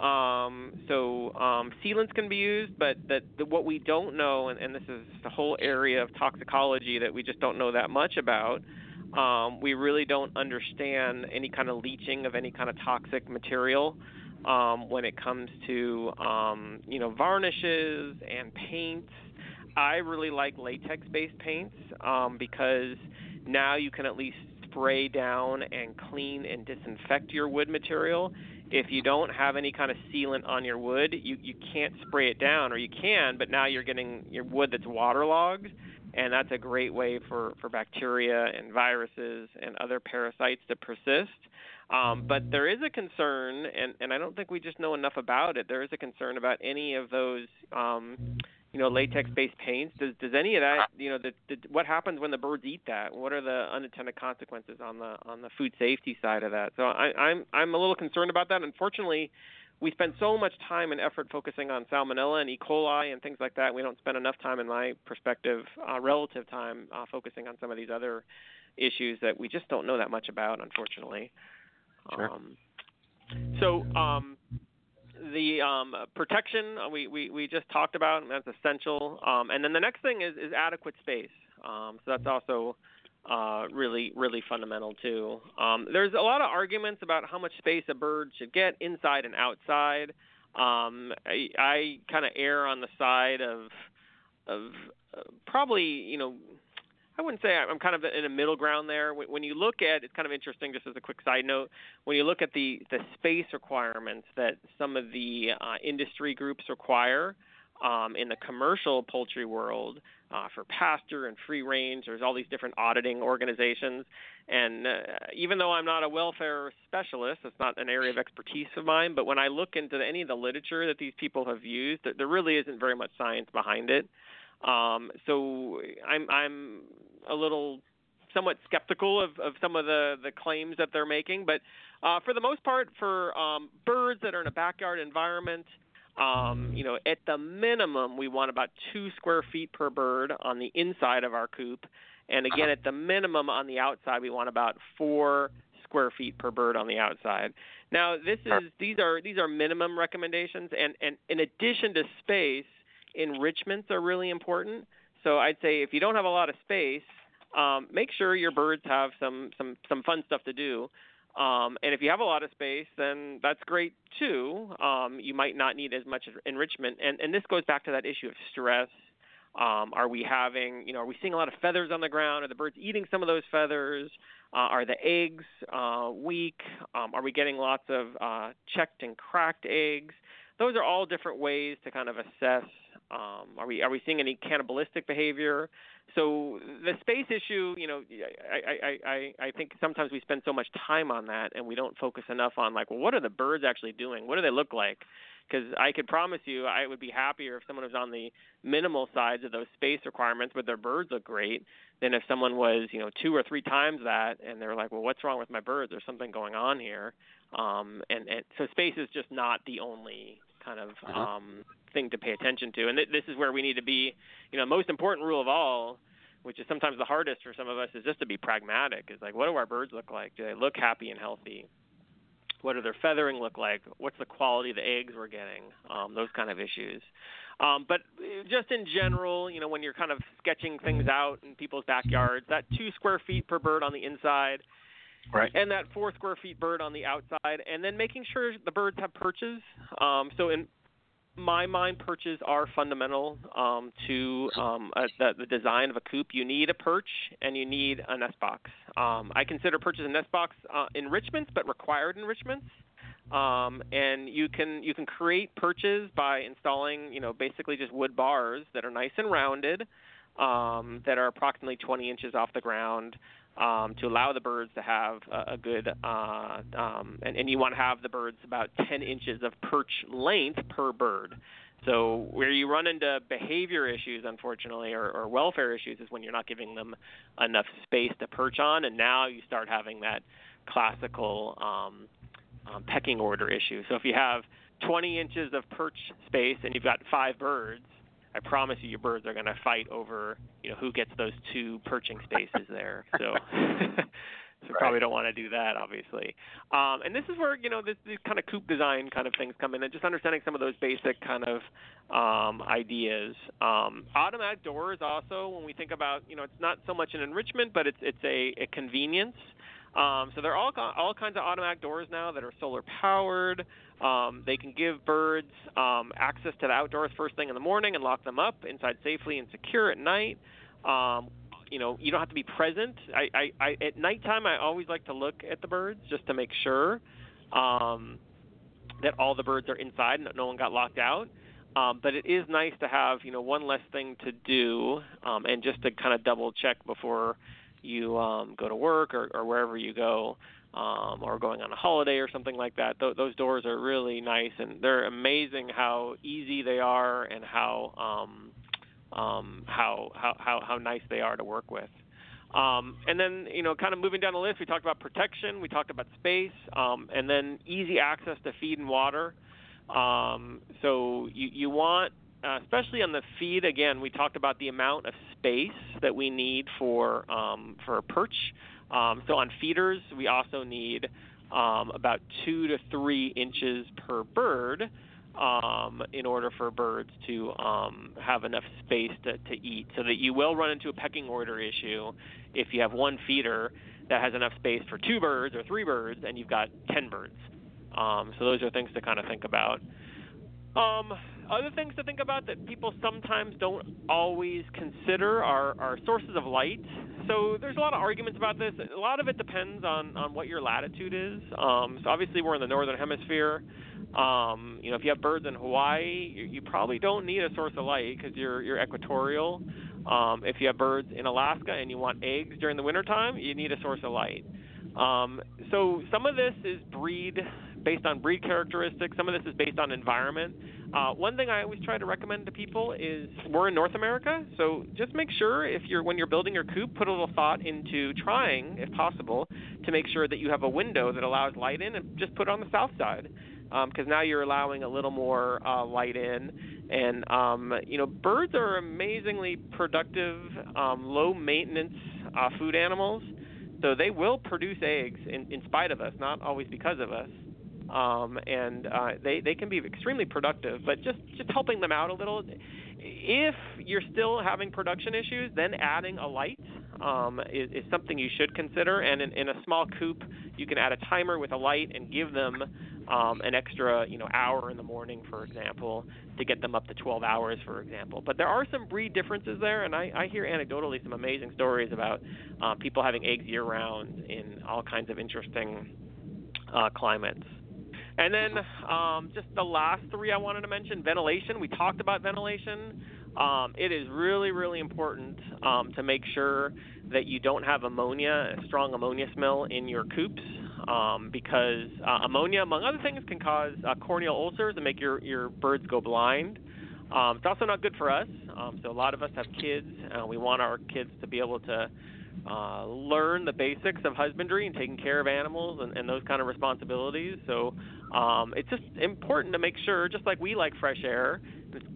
Um, so um, sealants can be used, but that the, what we don't know, and, and this is the whole area of toxicology that we just don't know that much about. Um, we really don't understand any kind of leaching of any kind of toxic material um, when it comes to um, you know varnishes and paints. I really like latex-based paints um, because now you can at least spray down and clean and disinfect your wood material. If you don't have any kind of sealant on your wood, you, you can't spray it down, or you can, but now you're getting your wood that's waterlogged, and that's a great way for, for bacteria and viruses and other parasites to persist. Um, but there is a concern, and, and I don't think we just know enough about it. There is a concern about any of those, um, you know, latex-based paints. Does does any of that, you know, the, the, what happens when the birds eat that? What are the unintended consequences on the on the food safety side of that? So I, I'm I'm a little concerned about that. Unfortunately, we spend so much time and effort focusing on salmonella and E. coli and things like that. We don't spend enough time, in my perspective, uh, relative time, uh, focusing on some of these other issues that we just don't know that much about, unfortunately. Sure. Um, so um, the um, protection uh, we, we, we just talked about, and that's essential. Um, and then the next thing is, is adequate space. Um, so that's also uh, really really fundamental too. Um, there's a lot of arguments about how much space a bird should get inside and outside. Um, I, I kind of err on the side of of uh, probably you know I wouldn't say I'm kind of in a middle ground there. When you look at, it's kind of interesting. Just as a quick side note, when you look at the the space requirements that some of the uh, industry groups require um, in the commercial poultry world uh, for pasture and free range, there's all these different auditing organizations. And uh, even though I'm not a welfare specialist, it's not an area of expertise of mine. But when I look into any of the literature that these people have used, there really isn't very much science behind it. Um, so I'm I'm a little somewhat skeptical of, of some of the, the claims that they're making. But uh, for the most part, for um, birds that are in a backyard environment, um, you know, at the minimum, we want about two square feet per bird on the inside of our coop, and again, at the minimum on the outside, we want about four square feet per bird on the outside. Now, this is these are these are minimum recommendations, and and in addition to space, enrichments are really important. So I'd say if you don't have a lot of space, um, make sure your birds have some some some fun stuff to do. Um, and if you have a lot of space, then that's great too. Um, you might not need as much enrichment. And and this goes back to that issue of stress. Um, are we having, you know, are we seeing a lot of feathers on the ground? Are the birds eating some of those feathers? Uh, are the eggs uh, weak? Um, are we getting lots of uh, checked and cracked eggs? Those are all different ways to kind of assess um, are we are we seeing any cannibalistic behavior? So the space issue, you know, I, I, I, I think sometimes we spend so much time on that and we don't focus enough on like, well, what are the birds actually doing? What do they look like? Because I could promise you, I would be happier if someone was on the minimal sides of those space requirements, but their birds look great, than if someone was, you know, two or three times that and they're like, well, what's wrong with my birds? There's something going on here. Um, and, and so space is just not the only kind of uh-huh. um, thing to pay attention to. And th- this is where we need to be, you know, most important rule of all, which is sometimes the hardest for some of us, is just to be pragmatic. Is like, what do our birds look like? Do they look happy and healthy? What do their feathering look like? What's the quality of the eggs we're getting? Um, those kind of issues. Um, but uh, just in general, you know, when you're kind of sketching things out in people's backyards, that two square feet per bird on the inside, right. and that four square feet bird on the outside, and then making sure the birds have perches. Um, so in my mind, perches are fundamental um, to um, a, the, the, design of a coop. You need a perch and you need a nest box. Um, I consider perches and nest box uh, enrichments, but required enrichments. Um, and you can you can create perches by installing you know basically just wood bars that are nice and rounded, um, that are approximately 20 inches off the ground um, to allow the birds to have a, a good, uh, um, and, and you want to have the birds about 10 inches of perch length per bird. So where you run into behavior issues, unfortunately, or, or welfare issues, is when you're not giving them enough space to perch on, and now you start having that classical um, um, pecking order issue. So if you have 20 inches of perch space and you've got five birds, I promise you, your birds are going to fight over, you know, who gets those two perching spaces there. So, (laughs) so right. probably don't want to do that, obviously. Um, and this is where you know this, these kind of coop design kind of things come in, and just understanding some of those basic kind of um, ideas. Um, automatic doors also, when we think about, you know, it's not so much an enrichment, but it's it's a, a convenience. Um, so there are all all kinds of automatic doors now that are solar powered. Um, they can give birds um, access to the outdoors first thing in the morning and lock them up inside safely and secure at night. Um, you know, you don't have to be present. I, I, I, at nighttime, I always like to look at the birds just to make sure um, that all the birds are inside and no one got locked out. Um, but it is nice to have, you know, one less thing to do um, and just to kind of double check before you um, go to work or, or wherever you go um, or going on a holiday or something like that. Th- those doors are really nice and they're amazing how easy they are and how um, um, how, how how how nice they are to work with. Um, and then, you know, kind of moving down the list, we talked about protection, we talked about space, um, and then easy access to feed and water. Um, so you, you want, uh, especially on the feed, again, we talked about the amount of space that we need for um, for a perch. Um, so on feeders, we also need um, about two to three inches per bird um, in order for birds to um, have enough space to, to eat. So that you will run into a pecking order issue if you have one feeder that has enough space for two birds or three birds and you've got 10 birds. Um, so those are things to kind of think about. Other things to think about that people sometimes don't always consider are, are sources of light. So there's a lot of arguments about this. A lot of it depends on, on what your latitude is. Um, so obviously we're in the northern hemisphere. Um, you know, if you have birds in Hawaii, you, you probably don't need a source of light because you're you're equatorial. Um, if you have birds in Alaska and you want eggs during the wintertime, you need a source of light. Um, so some of this is breed based on breed characteristics. Some of this is based on environment. Uh, one thing I always try to recommend to people is we're in North America, so just make sure if you're when you're building your coop, put a little thought into trying, if possible, to make sure that you have a window that allows light in, and just put it on the south side because um, now you're allowing a little more uh, light in. And um, you know, birds are amazingly productive, um, low maintenance uh, food animals. So they will produce eggs in, in spite of us, not always because of us. Um, and uh, they they can be extremely productive. But just just helping them out a little. If you're still having production issues, then adding a light um, is, is something you should consider. And in, in a small coop, you can add a timer with a light and give them um, an extra, you know, hour in the morning, for example, to get them up to 12 hours, for example. But there are some breed differences there, and I, I hear anecdotally some amazing stories about uh, people having eggs year-round in all kinds of interesting uh, climates. And then um, just the last three I wanted to mention ventilation. We talked about ventilation. Um, it is really, really important um, to make sure that you don't have ammonia, a strong ammonia smell in your coops um, because uh, ammonia, among other things, can cause uh, corneal ulcers and make your, your birds go blind. Um, it's also not good for us. Um, so a lot of us have kids. Uh, we want our kids to be able to uh, learn the basics of husbandry and taking care of animals and, and those kind of responsibilities. So um, it's just important to make sure, just like we like fresh air,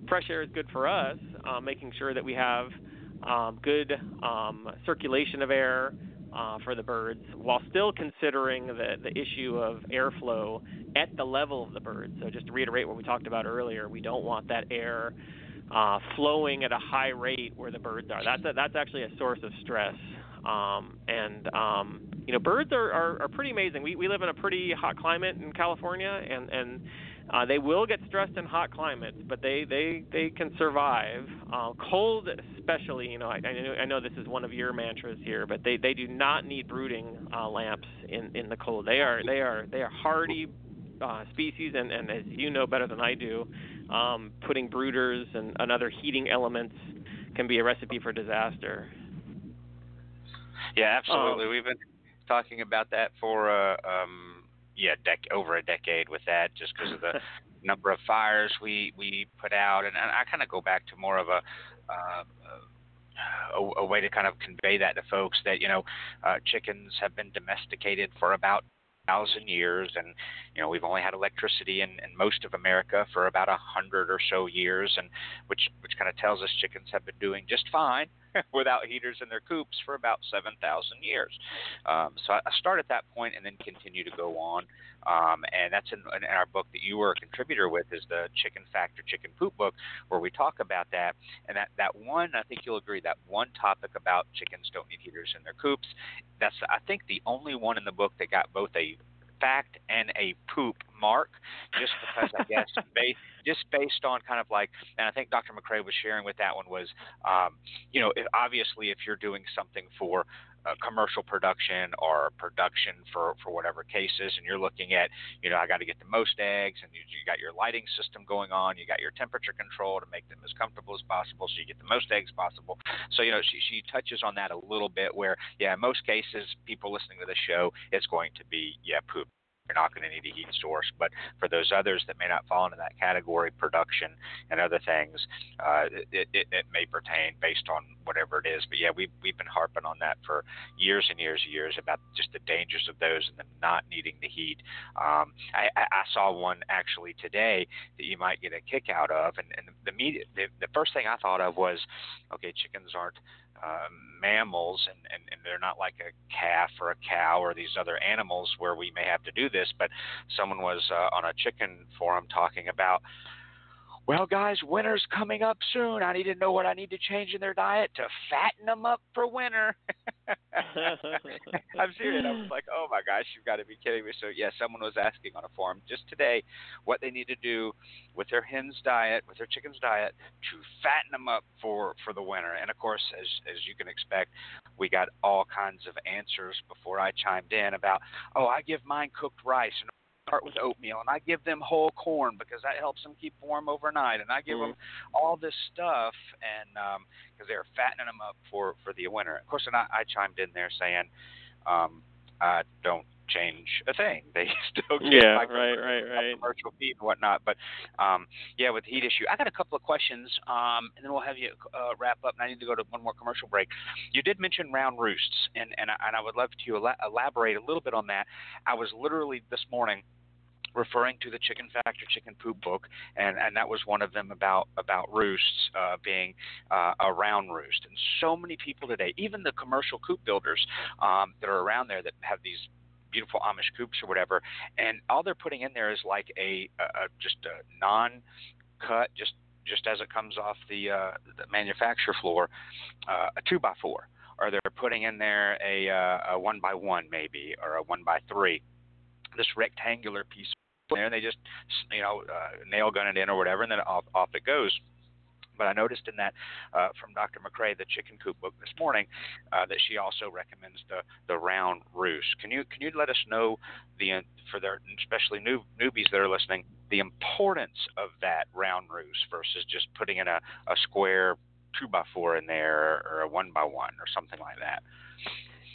fresh air is good for us. Uh, making sure that we have um, good um, circulation of air, uh, for the birds while still considering the, the issue of airflow at the level of the birds. So, just to reiterate what we talked about earlier, we don't want that air uh, flowing at a high rate where the birds are. That's, a, that's actually a source of stress. Um, and um, you know, birds are, are, are pretty amazing. We, we live in a pretty hot climate in California, and, and uh, they will get stressed in hot climates, but they they they can survive. Uh, cold, especially, you know, I, I know I know this is one of your mantras here, but they they do not need brooding uh, lamps in in the cold. They are they are they are hardy uh, species, and and as you know better than I do, um, putting brooders and, and other heating elements can be a recipe for disaster. Yeah, absolutely. Um, We've been talking about that for uh, um, yeah, dec- over a decade with that, just because of the (laughs) number of fires we we put out, and, and I kind of go back to more of a. Uh, a, a way to kind of convey that to folks that you know uh, chickens have been domesticated for about a thousand years, and you know we've only had electricity in, in most of America for about a hundred or so years, and which which kind of tells us chickens have been doing just fine (laughs) without heaters in their coops for about 7,000 years. Um, so I start at that point and then continue to go on. Um, and that's in, in, our book that you were a contributor with is the Chicken Fact or Chicken Poop book, where we talk about that. And that, that one, I think you'll agree, that one topic about chickens don't need heaters in their coops, that's, I think, the only one in the book that got both a fact and a poop mark, just because I guess (laughs) based just based on kind of like, and I think Dr. McCrea was sharing with that one was, um, you know, if, obviously if you're doing something for uh, commercial production or production for, for whatever cases, and you're looking at, you know, I got to get the most eggs, and you, you got your lighting system going on, you got your temperature control to make them as comfortable as possible, so you get the most eggs possible. So you know, she she touches on that a little bit, where yeah, in most cases, people listening to the show, it's going to be yeah, poop you're not going to need a heat source. But for those others that may not fall into that category, production and other things, uh, it, it, it may pertain based on whatever it is. But yeah, we've, we've been harping on that for years and years and years about just the dangers of those and them not needing the heat. Um, I, I saw one actually today that you might get a kick out of, and, and the, media, the the first thing I thought of was, okay, chickens aren't uh, mammals and, and, and they're not like a calf or a cow or these other animals where we may have to do this. But someone was uh, on a chicken forum talking about well, guys, winter's coming up soon. I need to know what I need to change in their diet to fatten them up for winter. (laughs) I'm serious. I was like, oh my gosh, you've got to be kidding me. So, yeah, someone was asking on a forum just today what they need to do with their hens' diet, with their chickens' diet, to fatten them up for, for the winter. And of course, as, as you can expect, we got all kinds of answers before I chimed in about, oh, I give mine cooked rice and start with oatmeal, and I give them whole corn because that helps them keep warm overnight, and I give mm-hmm. them all this stuff, and because um, they're fattening them up for for the winter. Of course, and I, I chimed in there saying, um, I don't change a thing. (laughs) They still get yeah, my right, right, right. commercial feed and whatnot. But um, yeah, with the heat issue, I got a couple of questions, um, and then we'll have you uh, wrap up. And I need to go to one more commercial break. You did mention round roosts, and and, and I would love to elaborate a little bit on that. I was literally this morning referring to the Chicken Fact or Chicken Poop book, and, and that was one of them about about roosts uh, being uh, a round roost. And so many people today, even the commercial coop builders um, that are around there that have these beautiful Amish coops or whatever, and all they're putting in there is like a, a, just a non-cut, just just as it comes off the, uh, the manufacturer floor, uh, a two by four, or they're putting in there a, uh, a one by one maybe, or a one by three this rectangular piece there, and they just you know uh, nail gun it in or whatever, and then off off it goes. But I noticed in that uh, from Dr. McCrea, the chicken coop book this morning, uh, that she also recommends the the round roost. Can you can you let us know the for their especially new newbies that are listening the importance of that round roost versus just putting in a, a square two by four in there or a one by one or something like that.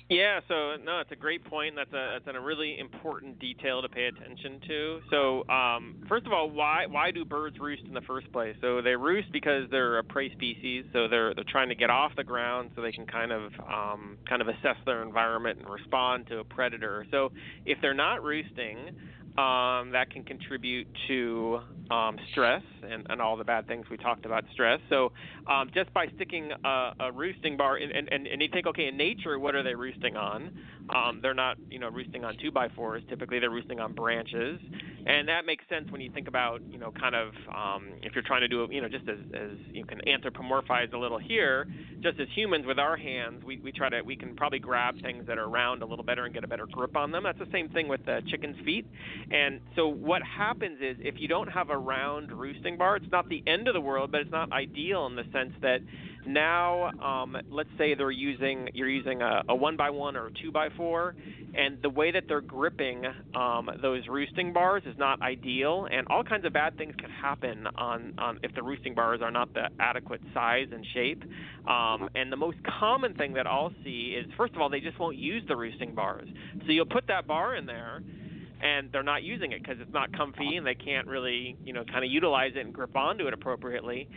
Yeah, so no, it's a great point. That's a that's a really important detail to pay attention to. So, um, first of all, why why do birds roost in the first place? So they roost because they're a prey species. So they're they're trying to get off the ground so they can kind of um, kind of assess their environment and respond to a predator. So if they're not roosting, um, that can contribute to um, stress and, and, all the bad things we talked about stress. So um, just by sticking a, a roosting bar, and, and, and you think, okay, in nature, what are they roosting on? Um, they're not, you know, roosting on two by fours. Typically, they're roosting on branches, and that makes sense when you think about, you know, kind of um, if you're trying to do, you know, just as, as you can anthropomorphize a little here, just as humans with our hands, we, we try to we can probably grab things that are round a little better and get a better grip on them. That's the same thing with the chicken's feet. And so what happens is if you don't have a round roosting bar, it's not the end of the world, but it's not ideal in the sense that now um, let's say they're using you're using a, a one by one or a two by four, and the way that they're gripping um, those roosting bars is not ideal, and all kinds of bad things can happen on, on if the roosting bars are not the adequate size and shape. Um, and the most common thing that I'll see is first of all they just won't use the roosting bars, so you'll put that bar in there and they're not using it because it's not comfy and they can't really, you know, kind of utilize it and grip onto it appropriately.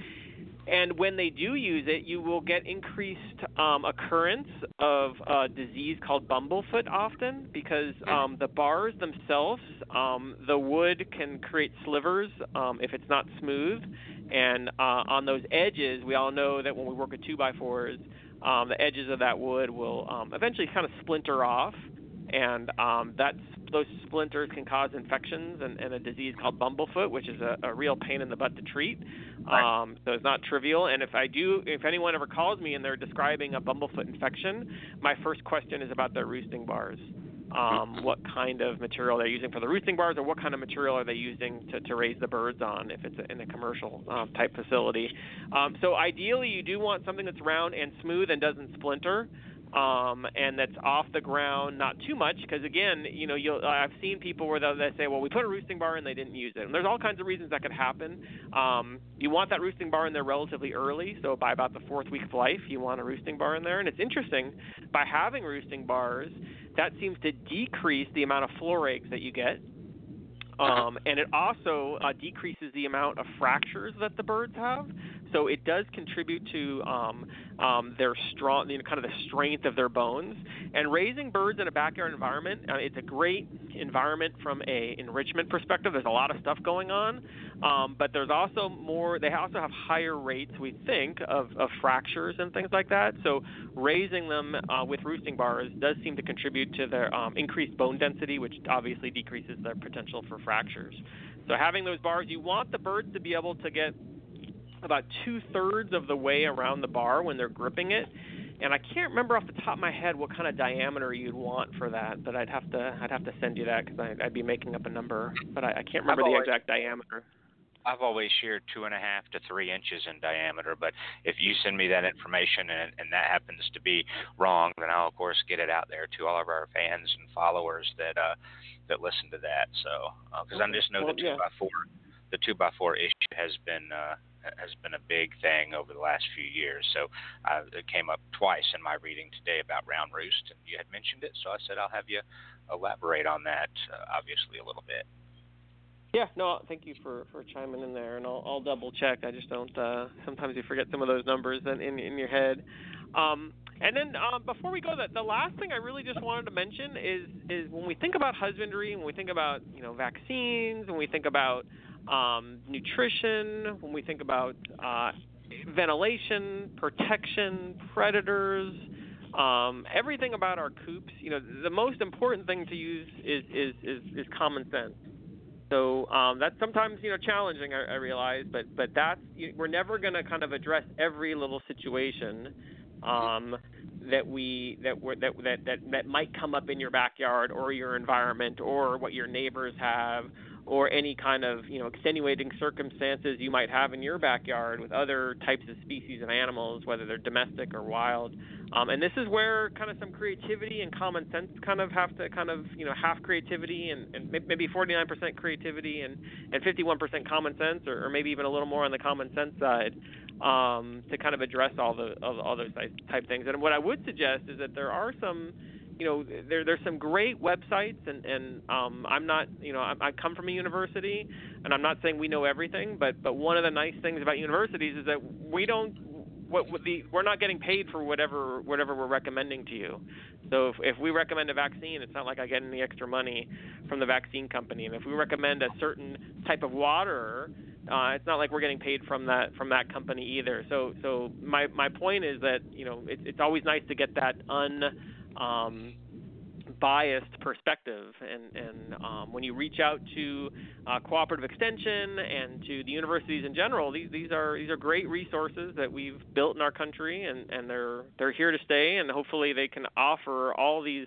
And when they do use it, you will get increased um, occurrence of a disease called bumblefoot often because um, the bars themselves, um, the wood can create slivers um, if it's not smooth. And uh, on those edges, we all know that when we work with 2 by 4s um, the edges of that wood will um, eventually kind of splinter off and um, that's those splinters can cause infections and, and, a disease called bumblefoot, which is a, a, real pain in the butt to treat. Right. Um, so it's not trivial. And if I do, if anyone ever calls me and they're describing a bumblefoot infection, my first question is about their roosting bars. Um, what kind of material they're using for the roosting bars, or what kind of material are they using to, to raise the birds on if it's in a commercial um, type facility. Um, so ideally, you do want something that's round and smooth and doesn't splinter. Um, and that's off the ground, not too much, because again, you know, you'll, I've seen people where they say, well, we put a roosting bar and they didn't use it, and there's all kinds of reasons that could happen. Um, you want that roosting bar in there relatively early, so by about the fourth week of life, you want a roosting bar in there, and it's interesting, by having roosting bars, that seems to decrease the amount of floor eggs that you get. Um, and it also uh, decreases the amount of fractures that the birds have. So it does contribute to um, um, their strong, you know, kind of the strength of their bones. And raising birds in a backyard environment, uh, it's a great environment from a enrichment perspective. There's a lot of stuff going on, um, but there's also more. They also have higher rates, we think, of, of fractures and things like that. So raising them uh, with roosting bars does seem to contribute to their um, increased bone density, which obviously decreases their potential for fractures. So having those bars, you want the birds to be able to get about two thirds of the way around the bar when they're gripping it. And I can't remember off the top of my head what kind of diameter you'd want for that, but I'd have to I'd have to send you that because I'd, I'd be making up a number, but I, I can't remember I've the exact diameter. I've always shared two and a half to three inches in diameter, but if you send me that information and, and that happens to be wrong, then I'll of course get it out there to all of our fans and followers that uh, that listen to that. So because uh, I just know Well, the two yeah. by four the two by four issue has been uh, has been a big thing over the last few years. So uh, it came up twice in my reading today about round roost, and you had mentioned it. So I said I'll have you elaborate on that, uh, obviously a little bit. Yeah, no, thank you for for chiming in there, and I'll I'll double check. I just don't. Uh, sometimes you forget some of those numbers in in, in your head. Um, and then um, before we go, the, the last thing I really just wanted to mention is is when we think about husbandry, when we think about you know vaccines, when we think about um, nutrition, when we think about uh, ventilation, protection, predators, um, everything about our coops, you know, the most important thing to use is is is, is common sense. So um, that's sometimes you know challenging. I, I realize, but but that's you- we're never going to kind of address every little situation um, that we that, we're, that that that that might come up in your backyard or your environment or what your neighbors have or any kind of you know extenuating circumstances you might have in your backyard with other types of species of animals, whether they're domestic or wild. Um, and this is where kind of some creativity and common sense kind of have to kind of you know half creativity and, and maybe 49% creativity and and 51% common sense, or, or maybe even a little more on the common sense side um, to kind of address all the all, all those type type things. And what I would suggest is that there are some you know there there's some great websites and and um I'm not you know I, I come from a university and I'm not saying we know everything but but one of the nice things about universities is that we don't what, what the we're not getting paid for whatever whatever we're recommending to you. So if if we recommend a vaccine, it's not like I get any extra money from the vaccine company. And if we recommend a certain type of water, uh, it's not like we're getting paid from that from that company either. So so my my point is that you know it's it's always nice to get that un um, biased perspective. And, and um, when you reach out to uh, cooperative extension and to the universities in general these, these are these are great resources that we've built in our country and, and they're they're here to stay. And hopefully they can offer all these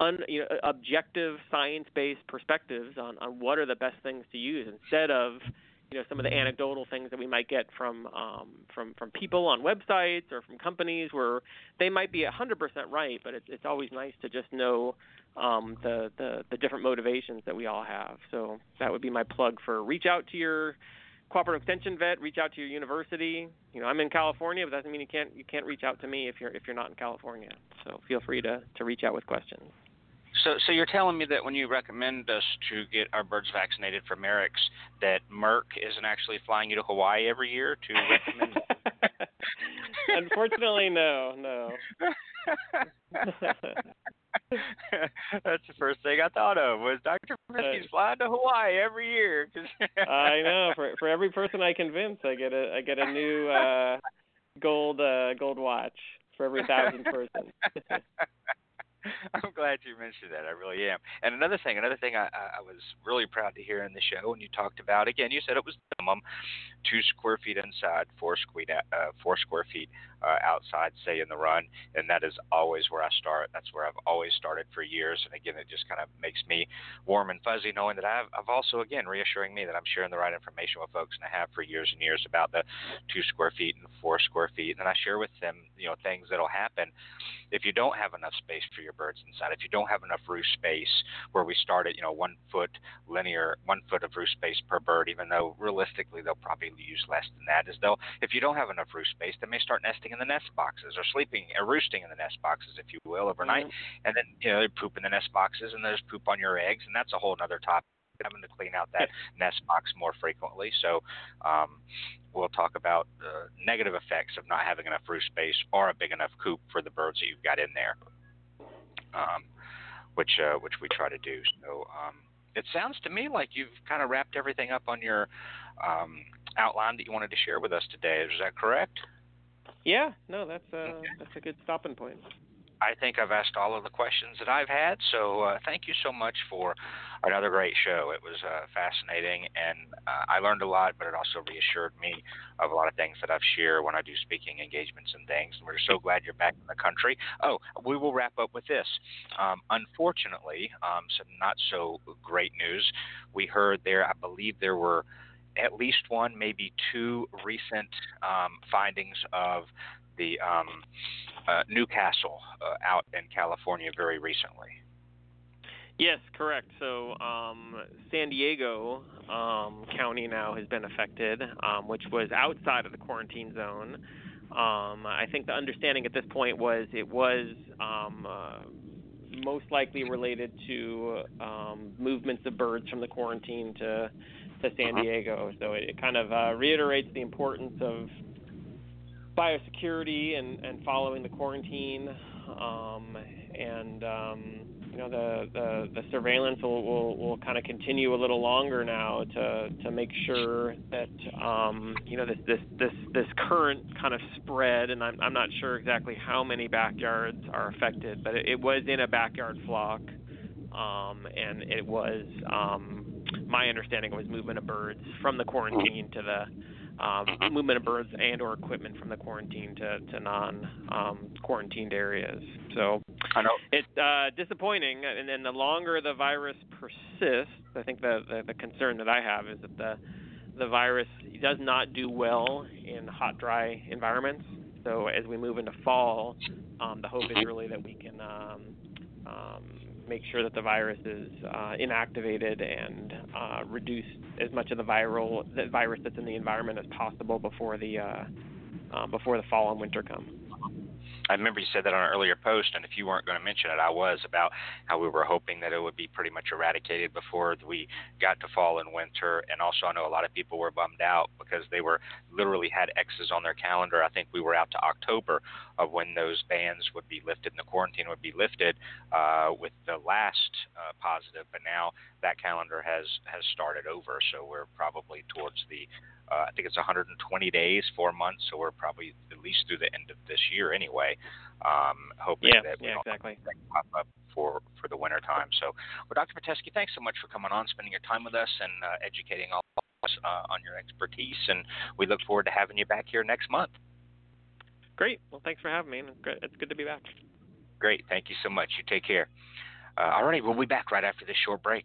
un, you know, objective science-based perspectives on, on what are the best things to use instead of you know some of the anecdotal things that we might get from um, from from people on websites or from companies where they might be 100% right, but it's it's always nice to just know um, the, the the different motivations that we all have. So that would be my plug for reach out to your cooperative extension vet, reach out to your university. You know, I'm in California, but that doesn't mean you can't you can't reach out to me if you're if you're not in California. So feel free to to reach out with questions. So, so you're telling me that when you recommend us to get our birds vaccinated for Marek's, that Merck isn't actually flying you to Hawaii every year to recommend? (laughs) Unfortunately, no, no. (laughs) That's the first thing I thought of was Dr. Pitesky's flying to Hawaii every year. 'cause- (laughs) I know. For for every person I convince, I get a I get a new uh, gold uh, gold watch for every thousand person. (laughs) I'm glad you mentioned that. I really am. And another thing, another thing I, I was really proud to hear in the show, and you talked about again. You said it was minimum two square feet inside, four square uh, four square feet uh, outside, say in the run, and that is always where I start. That's where I've always started for years. And again, it just kind of makes me warm and fuzzy knowing that I've, I've also again reassuring me that I'm sharing the right information with folks, and I have for years and years about the two square feet and four square feet, and I share with them you know things that'll happen if you don't have enough space for your birds inside, if you don't have enough roost space, where we start at you know one foot linear, one foot of roost space per bird, even though realistically they'll probably use less than that, is they'll if you don't have enough roost space, they may start nesting in the nest boxes or sleeping or roosting in the nest boxes, if you will, overnight, mm-hmm. and then you know they poop in the nest boxes and there's poop on your eggs, and that's a whole other topic having to clean out that (laughs) nest box more frequently. So um, we'll talk about the negative effects of not having enough roost space or a big enough coop for the birds that you've got in there, um, which uh, which we try to do. So um, it sounds to me like you've kind of wrapped everything up on your um, outline that you wanted to share with us today. Is that correct? Yeah, no, that's a okay. that's a good stopping point. I think I've asked all of the questions that I've had. So uh, thank you so much for another great show. It was uh, fascinating, and uh, I learned a lot, but it also reassured me of a lot of things that I've shared when I do speaking engagements and things. And we're so glad you're back in the country. Oh, we will wrap up with this. Um, unfortunately, um, some not so great news. We heard there, I believe there were at least one, maybe two recent um, findings of the um, uh, Newcastle uh, out in California very recently. Yes, correct. So um, San Diego um, County now has been affected, um, which was outside of the quarantine zone. Um, I think the understanding at this point was it was um, uh, most likely related to um, movements of birds from the quarantine to to San uh-huh. Diego. So it, it kind of uh, reiterates the importance of biosecurity and, and following the quarantine, um, and um, you know the, the, the surveillance will, will, will kind of continue a little longer now to to make sure that um, you know this this this this current kind of spread, and I'm I'm not sure exactly how many backyards are affected, but it, it was in a backyard flock, um, and it was um, my understanding was movement of birds from the quarantine to the um, mm-hmm. movement of birds and or equipment from the quarantine to, to non um, quarantined areas. So it's uh, disappointing, and then the longer the virus persists, I think the, the, the concern that I have is that the the virus does not do well in hot, dry environments. So as we move into fall, um, the hope is mm-hmm. really that we can um, um, make sure that the virus is uh, inactivated and uh, reduce as much of the viral the virus that's in the environment as possible before the uh, uh before the fall and winter come. I remember you said that on an earlier post, and if you weren't going to mention it, I was about how we were hoping that it would be pretty much eradicated before we got to fall and winter. And also, I know a lot of people were bummed out because they were literally had X's on their calendar. I think we were out to October of when those bans would be lifted and the quarantine would be lifted uh, with the last uh, positive. But now that calendar has has started over, so we're probably towards the uh, I think it's 120 days, four months, so we're probably at least through the end of this year anyway. Um, hoping yeah, that we yeah, don't exactly. pop up for for the winter time. So, well, Dr. Pitesky, thanks so much for coming on, spending your time with us, and uh, educating all of us uh, on your expertise. And we look forward to having you back here next month. Great. Well, thanks for having me. It's good to be back. Great. Thank you so much. You take care. Uh, all right, we'll be back right after this short break.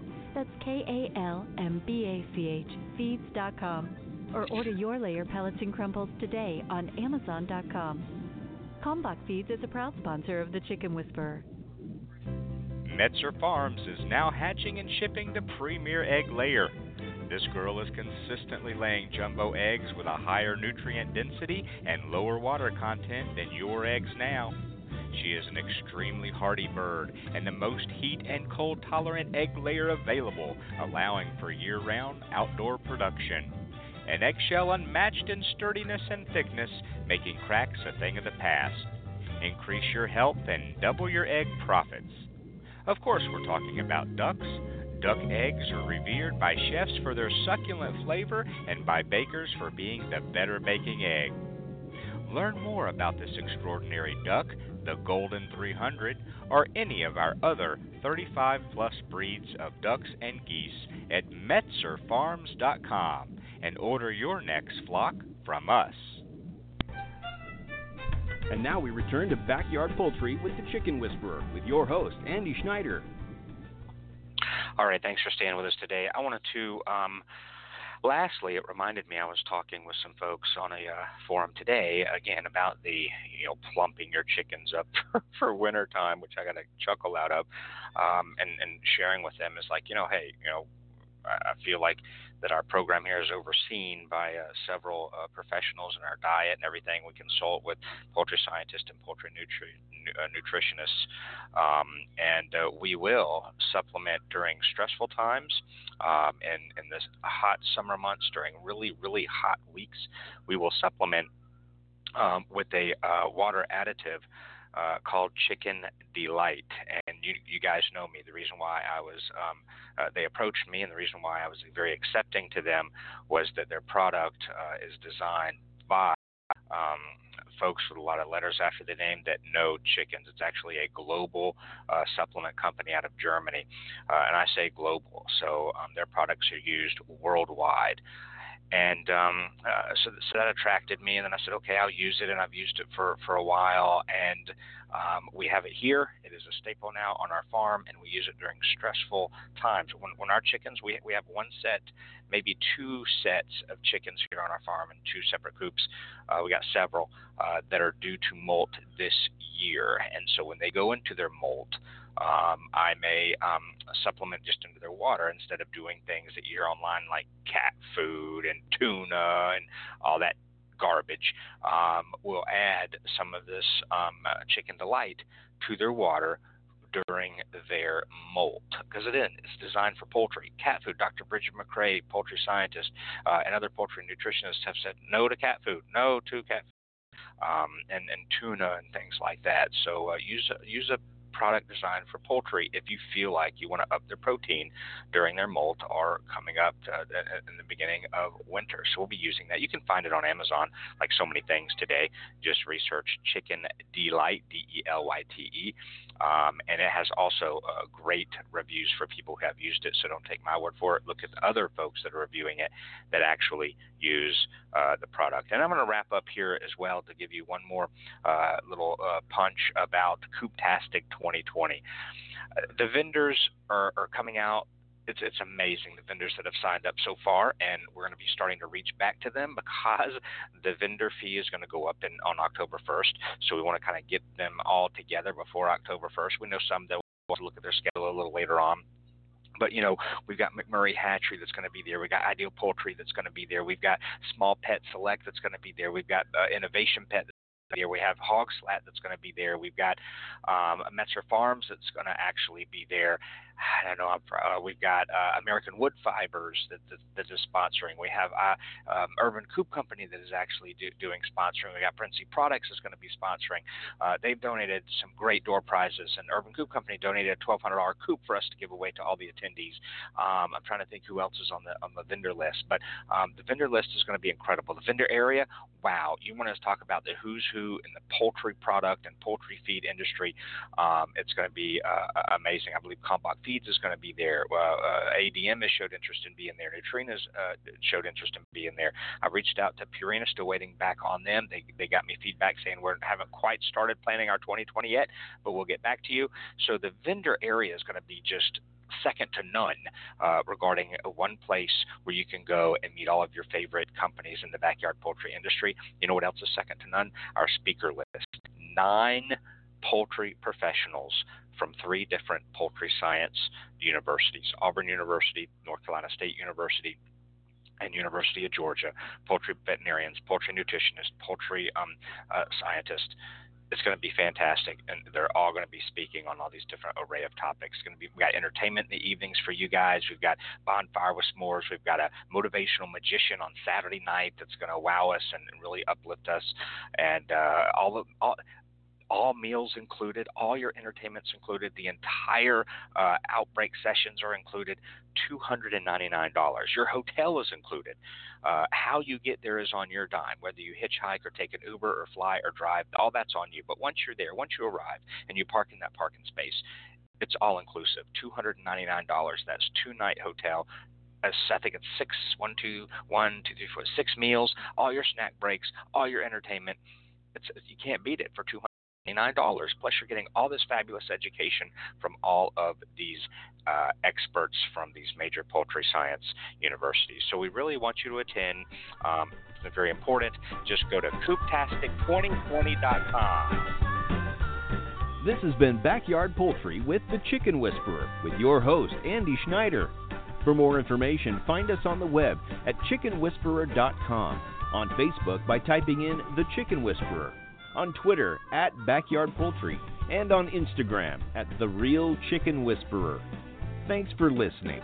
That's K A L M B A C H feeds.com. Or order your layer pellets and crumbles today on Amazon.com. Kalmbach Feeds is a proud sponsor of the Chicken Whisperer. Metzer Farms is now hatching and shipping the premier egg layer. This girl is consistently laying jumbo eggs with a higher nutrient density and lower water content than your eggs now. She is an extremely hardy bird and the most heat and cold tolerant egg layer available, allowing for year round outdoor production. An eggshell unmatched in sturdiness and thickness, making cracks a thing of the past. Increase your health and double your egg profits. Of course, we're talking about ducks. Duck eggs are revered by chefs for their succulent flavor and by bakers for being the better baking egg. Learn more about this extraordinary duck, the Golden 300, or any of our other 35 plus breeds of ducks and geese at metzerfarms.com and order your next flock from us. And now we return to Backyard Poultry with the Chicken Whisperer with your host, Andy Schneider. All right, thanks for staying with us today. I wanted to um, Lastly, it reminded me I was talking with some folks on a uh, forum today again about the you know plumping your chickens up (laughs) for, for winter time, which I got a chuckle out of, um, and and sharing with them is like you know hey you know I feel like that our program here is overseen by uh, several uh, professionals in our diet and everything. We consult with poultry scientists and poultry nutri- uh, nutritionists, um, and uh, we will supplement during stressful times um, and in this hot summer months during really really hot weeks. We will supplement um, with a uh, water additive uh, called Chicken Delyte. And you, you guys know me. The reason why I was, um, uh, they approached me, and the reason why I was very accepting to them was that their product uh, is designed by um, folks with a lot of letters after the name that know chickens. It's actually a global uh, supplement company out of Germany. Uh, and I say global, so um, their products are used worldwide and um, uh, so, so that attracted me. And then I said, okay, I'll use it, and I've used it for for a while, and um, we have it here. It is a staple now on our farm, and we use it during stressful times. When, when our chickens, we we have one set, maybe two sets of chickens here on our farm, in two separate coops. Uh, we got several uh, that are due to molt this year, and so when they go into their molt um, I may um, supplement just into their water instead of doing things that you hear online like cat food and tuna and all that garbage. Um, we'll add some of this um, uh, chicken Delyte to their water during their molt because it is it's designed for poultry. Cat food. Dr. Brigid McCrea, poultry scientist, uh, and other poultry nutritionists have said no to cat food, no to cat food. Um, and, and tuna and things like that. So uh, use a, use a product designed for poultry if you feel like you want to up their protein during their molt or coming up uh, in the beginning of winter. So we'll be using that. You can find it on Amazon like so many things today. Just research Chicken Delyte, D E L Y T E. Um, and it has also uh, great reviews for people who have used it. So don't take my word for it. Look at the other folks that are reviewing it that actually use uh, the product. And I'm going to wrap up here as well to give you one more uh, little uh, punch about Cooptastic 2020. Uh, the vendors are, are coming out it's it's amazing the vendors that have signed up so far, and we're going to be starting to reach back to them (laughs) because the vendor fee is going to go up in on October 1st. So we want to kind of get them all together before October 1st. We know some that will look at their schedule a little later on. But you know, we've got McMurray Hatchery that's going to be there. We've got Ideal Poultry that's going to be there. We've got Small Pet Select that's going to be there. We've got uh, Innovation Pet here. We have Hog Slat that's going to be there. We've got um, Metzer Farms that's going to actually be there. I don't know. Uh, we've got uh, American Wood Fibers that, that, that is sponsoring. We have uh, um, Urban Coop Company that is actually do, doing sponsoring. We got Princey Products is going to be sponsoring. Uh, they've donated some great door prizes, and Urban Coop Company donated a $1,200 coop for us to give away to all the attendees. Um, I'm trying to think who else is on the on the vendor list, but um, the vendor list is going to be incredible. The vendor area, wow! You want to talk about the who's who in the poultry product and poultry feed industry? Um, it's going to be uh, amazing. I believe Kalmbach Feeds is going to be there. Uh, ADM has showed interest in being there. Nutrena's uh, showed interest in being there. I reached out to Purina, still waiting back on them. They, they got me feedback saying we haven't quite started planning our 2020 yet, but we'll get back to you. So the vendor area is going to be just second to none uh, regarding one place where you can go and meet all of your favorite companies in the backyard poultry industry. You know what else is second to none? Our speaker list. Nine poultry professionals from three different poultry science universities Auburn University, North Carolina State University, and University of Georgia, poultry veterinarians, poultry nutritionists, poultry um, uh, scientists. It's going to be fantastic, and they're all going to be speaking on all these different array of topics. It's going to be we got entertainment in the evenings for you guys. We've got bonfire with s'mores. We've got a motivational magician on Saturday night that's going to wow us and really uplift us, and uh, all the all all meals included, all your entertainments included, the entire uh, outbreak sessions are included, $299. Your hotel is included. Uh, how you get there is on your dime, whether you hitchhike or take an Uber or fly or drive, all that's on you. But once you're there, once you arrive and you park in that parking space, it's all inclusive. $299. That's two night hotel, I think it's six, one, two, one, two, three, four, six meals, all your snack breaks, all your entertainment. It's you can't beat it for $29, plus you're getting all this fabulous education from all of these uh, experts from these major poultry science universities. So we really want you to attend. Um, it's very important. Just go to cooptastic2020.com. This has been Backyard Poultry with the Chicken Whisperer with your host, Andy Schneider. For more information, find us on the web at chickenwhisperer.com, on Facebook by typing in The Chicken Whisperer on Twitter at Backyard Poultry, and on Instagram at The Real Chicken Whisperer. Thanks for listening.